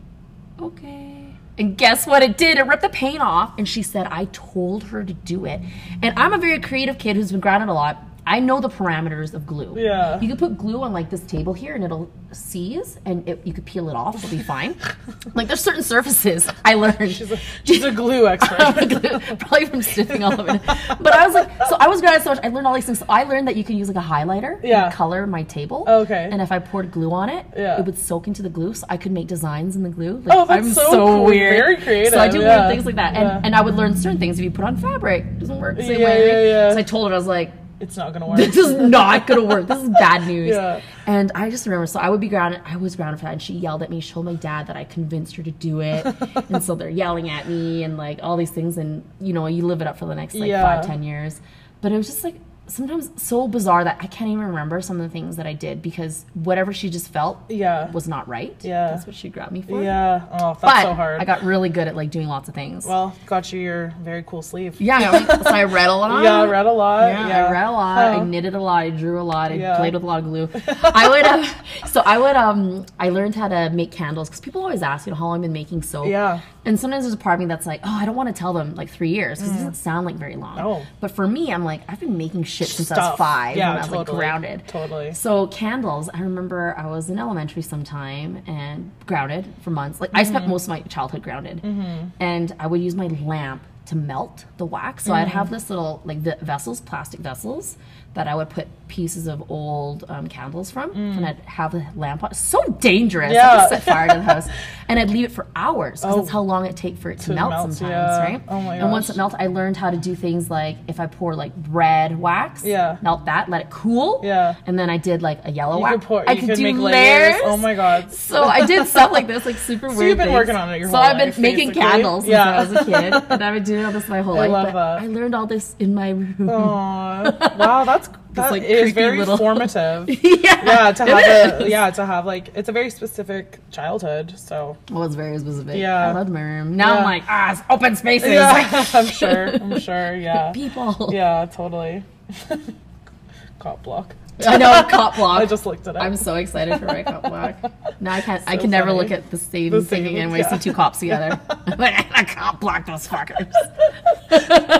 okay. And guess what it did? It ripped the paint off. And she said, I told her to do it. And I'm a very creative kid who's been grounded a lot. I know the parameters of glue. Yeah. You could put glue on like this table here and it'll seize and it, you could peel it off. It'll be fine. like there's certain surfaces I learned. She's a, she's a glue expert. Probably from sniffing all over it. But I was like, so I was grounded so much. I learned all these things. So I learned that you could use like a highlighter Yeah. color my table. Oh, okay. And if I poured glue on it, Yeah. it would soak into the glue, so I could make designs in the glue. Like, Oh, that's I'm so cool. weird. Very creative, So I do yeah. weird things like that, and Yeah. and I would learn certain things. If you put on fabric, it doesn't work the same Yeah, way. yeah, yeah. So I told her I was like, it's not gonna work. this is not gonna work. This is bad news. Yeah. And I just remember, so I would be grounded. I was grounded for that, and she yelled at me. She told my dad that I convinced her to do it, and so they're yelling at me and like all these things, and you know, you live it up for the next like Yeah. five, ten years. But it was just like sometimes so bizarre that I can't even remember some of the things that I did because whatever she just felt Yeah. was not right. Yeah. that's what she grabbed me for. Yeah. Oh, that's but so hard. I got really good at like doing lots of things. well, got you your very cool sleeve. yeah, I so I read a lot. Yeah, I read a lot. Yeah, Yeah, I read a lot. I Oh. knitted a lot. I drew a lot. I Yeah. played with a lot of glue. I would, uh, so I would, um, I learned how to make candles because people always ask, you know, how long I've been making soap. Yeah. And sometimes there's a part of me that's like, oh, I don't want to tell them like three years because it doesn't sound like very long. Oh. But for me, I'm like, I've been making shit since I was five Yeah, when I was like grounded. Totally. So candles, I remember I was in elementary sometime and grounded for months. Like I Mm-hmm. spent most of my childhood grounded, and I would use my lamp to melt the wax. So I'd have Mm-hmm. this little like the vessels, plastic vessels that I would put pieces of old um, candles from, and I'd have the lamp on. So dangerous! I Mm. Yeah. just set fire to the house, and I'd leave it for hours because that's Oh. how long it take for it to, To melt, melt, sometimes, yeah. right? Oh my And once it melted, I learned how to do things like if I pour like red wax, Yeah. melt that, let it cool, Yeah. and then I did like a yellow You wax. could pour. I could could do make layers. layers. Oh my god. So I did stuff like this, like super weird. So you've been things. working on it your So whole I've been making basically. candles since Yeah. I was a kid, and I've been doing all this my whole I life. love that. I learned all this in my room. Aw. wow, that's that like, is creepy very little- formative. yeah, yeah, to it have a is. yeah to have like it's a very specific childhood. So Well, it's very specific. Yeah. I loved my room. Now I'm like, ah, it's open spaces. yeah, I'm sure. I'm sure. Yeah. People. Yeah, totally. Cop block. I know a cop block. I just looked at it up. I'm so excited for my cop block. Now I can't. I So can never look at the same The thing again when I see two cops together. I'm like, I cop block those fuckers.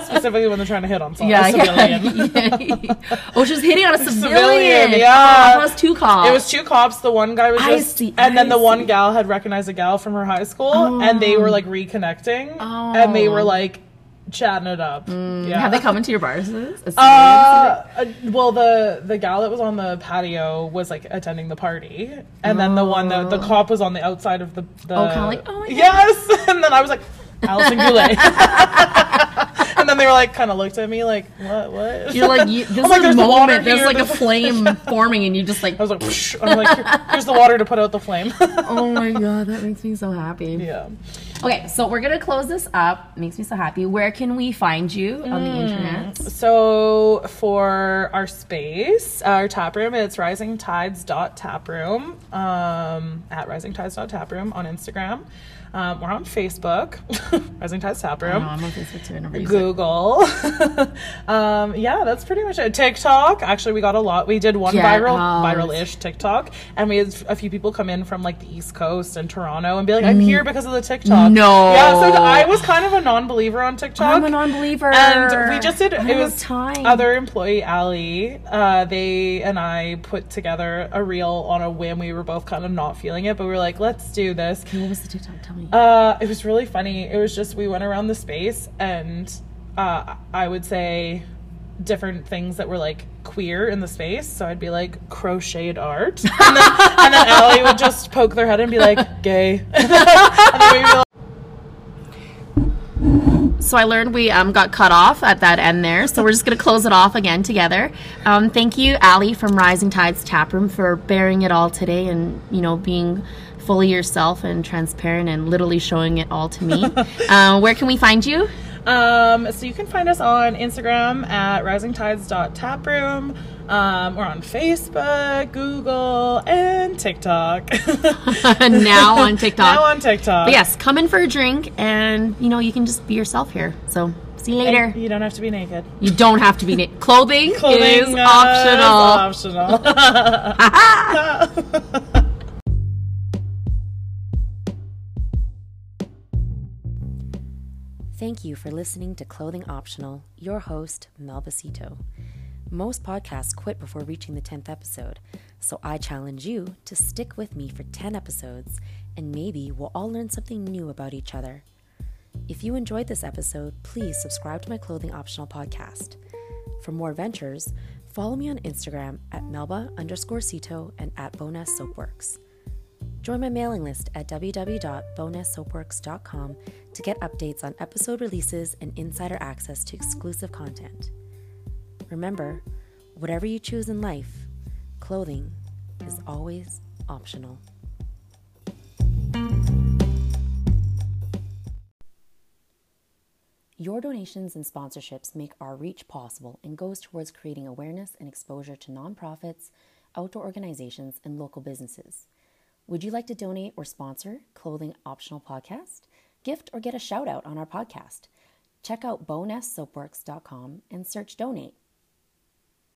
Specifically when they're trying to hit on someone. Yeah, civilian. yeah, yeah. Oh, she was hitting on a civilian. Civilian, Oh, yeah. it was two cops. It was two cops. The one guy was I just, see, and then I the one gal had recognized a gal from her high school, and they were oh. like reconnecting, and they were Oh. like chatting it up. Yeah. Have they come into your bars? Uh, uh, well, the the gal that was on the patio was like attending the party, and then the one that the cop was on the outside of the. the Oh, kinda like, oh my God. yes, and then I was like, Allison Goulet, and then they were like, kind of looked at me like, what, what? You're like, you, this like, a "There's the moment. There's here, like a flame forming, and you just like, I was like, Psh. I'm like, Here- here's the water to put out the flame. oh my god, that makes me so happy. yeah. Okay, so we're gonna close this up. Makes me so happy. Where can we find you on the Mm. internet? So for our space, our tap room, it's risingtides.taproom, um, at risingtides.taproom on Instagram. Um, we're on Facebook, Rising Tides Tap Room. I'm on Facebook too. Never. Google. um, yeah, that's pretty much it. TikTok. Actually, we got a lot. We did one Get viral, out. viral-ish TikTok, and we had a few people come in from like the East Coast and Toronto and be like, "I'm here because of the TikTok." Mm. No. Yeah. So I was kind of a non-believer on TikTok. I'm a non-believer. And we just did. I It was time. other employee Ali. Uh, they and I put together a reel on a whim. We were both kind of not feeling it, but we were like, "Let's do this." What was the TikTok? Tell me. Uh, it was really funny. It was just we went around the space and uh, I would say different things that were like queer in the space. So I'd be like crocheted art, and then, and then Allie would just poke their head and be like gay, So I learned we um, got cut off at that end there. So we're just going to close it off again together. Um, thank you, Ali from Rising Tides Taproom, for bearing it all today and, you know, being fully yourself and transparent and literally showing it all to me. uh, where can we find you? Um, so you can find us on Instagram at risingtides.taproom. Um, we're on Facebook, Google, and TikTok. now on TikTok. now on TikTok. But yes, come in for a drink and, you know, you can just be yourself here. So see you later. You don't have to be naked. You don't have to be naked. Clothing, Clothing is uh, optional. is optional. Thank you for listening to Clothing Optional, your host, Mel Basito. Most podcasts quit before reaching the 10th episode, so I challenge you to stick with me for 10 episodes and maybe we'll all learn something new about each other. If you enjoyed this episode, please subscribe to my Clothing Optional podcast. For more adventures, follow me on Instagram at Melba underscore Cito and at Bowness Soapworks. Join my mailing list at www.bownesssoapworks.com to get updates on episode releases and insider access to exclusive content. Remember, whatever you choose in life, clothing is always optional. Your donations and sponsorships make our reach possible and goes towards creating awareness and exposure to nonprofits, outdoor organizations, and local businesses. Would you like to donate or sponsor Clothing Optional Podcast? Gift or get a shout out on our podcast? Check out bownesssoapworks.com and search donate.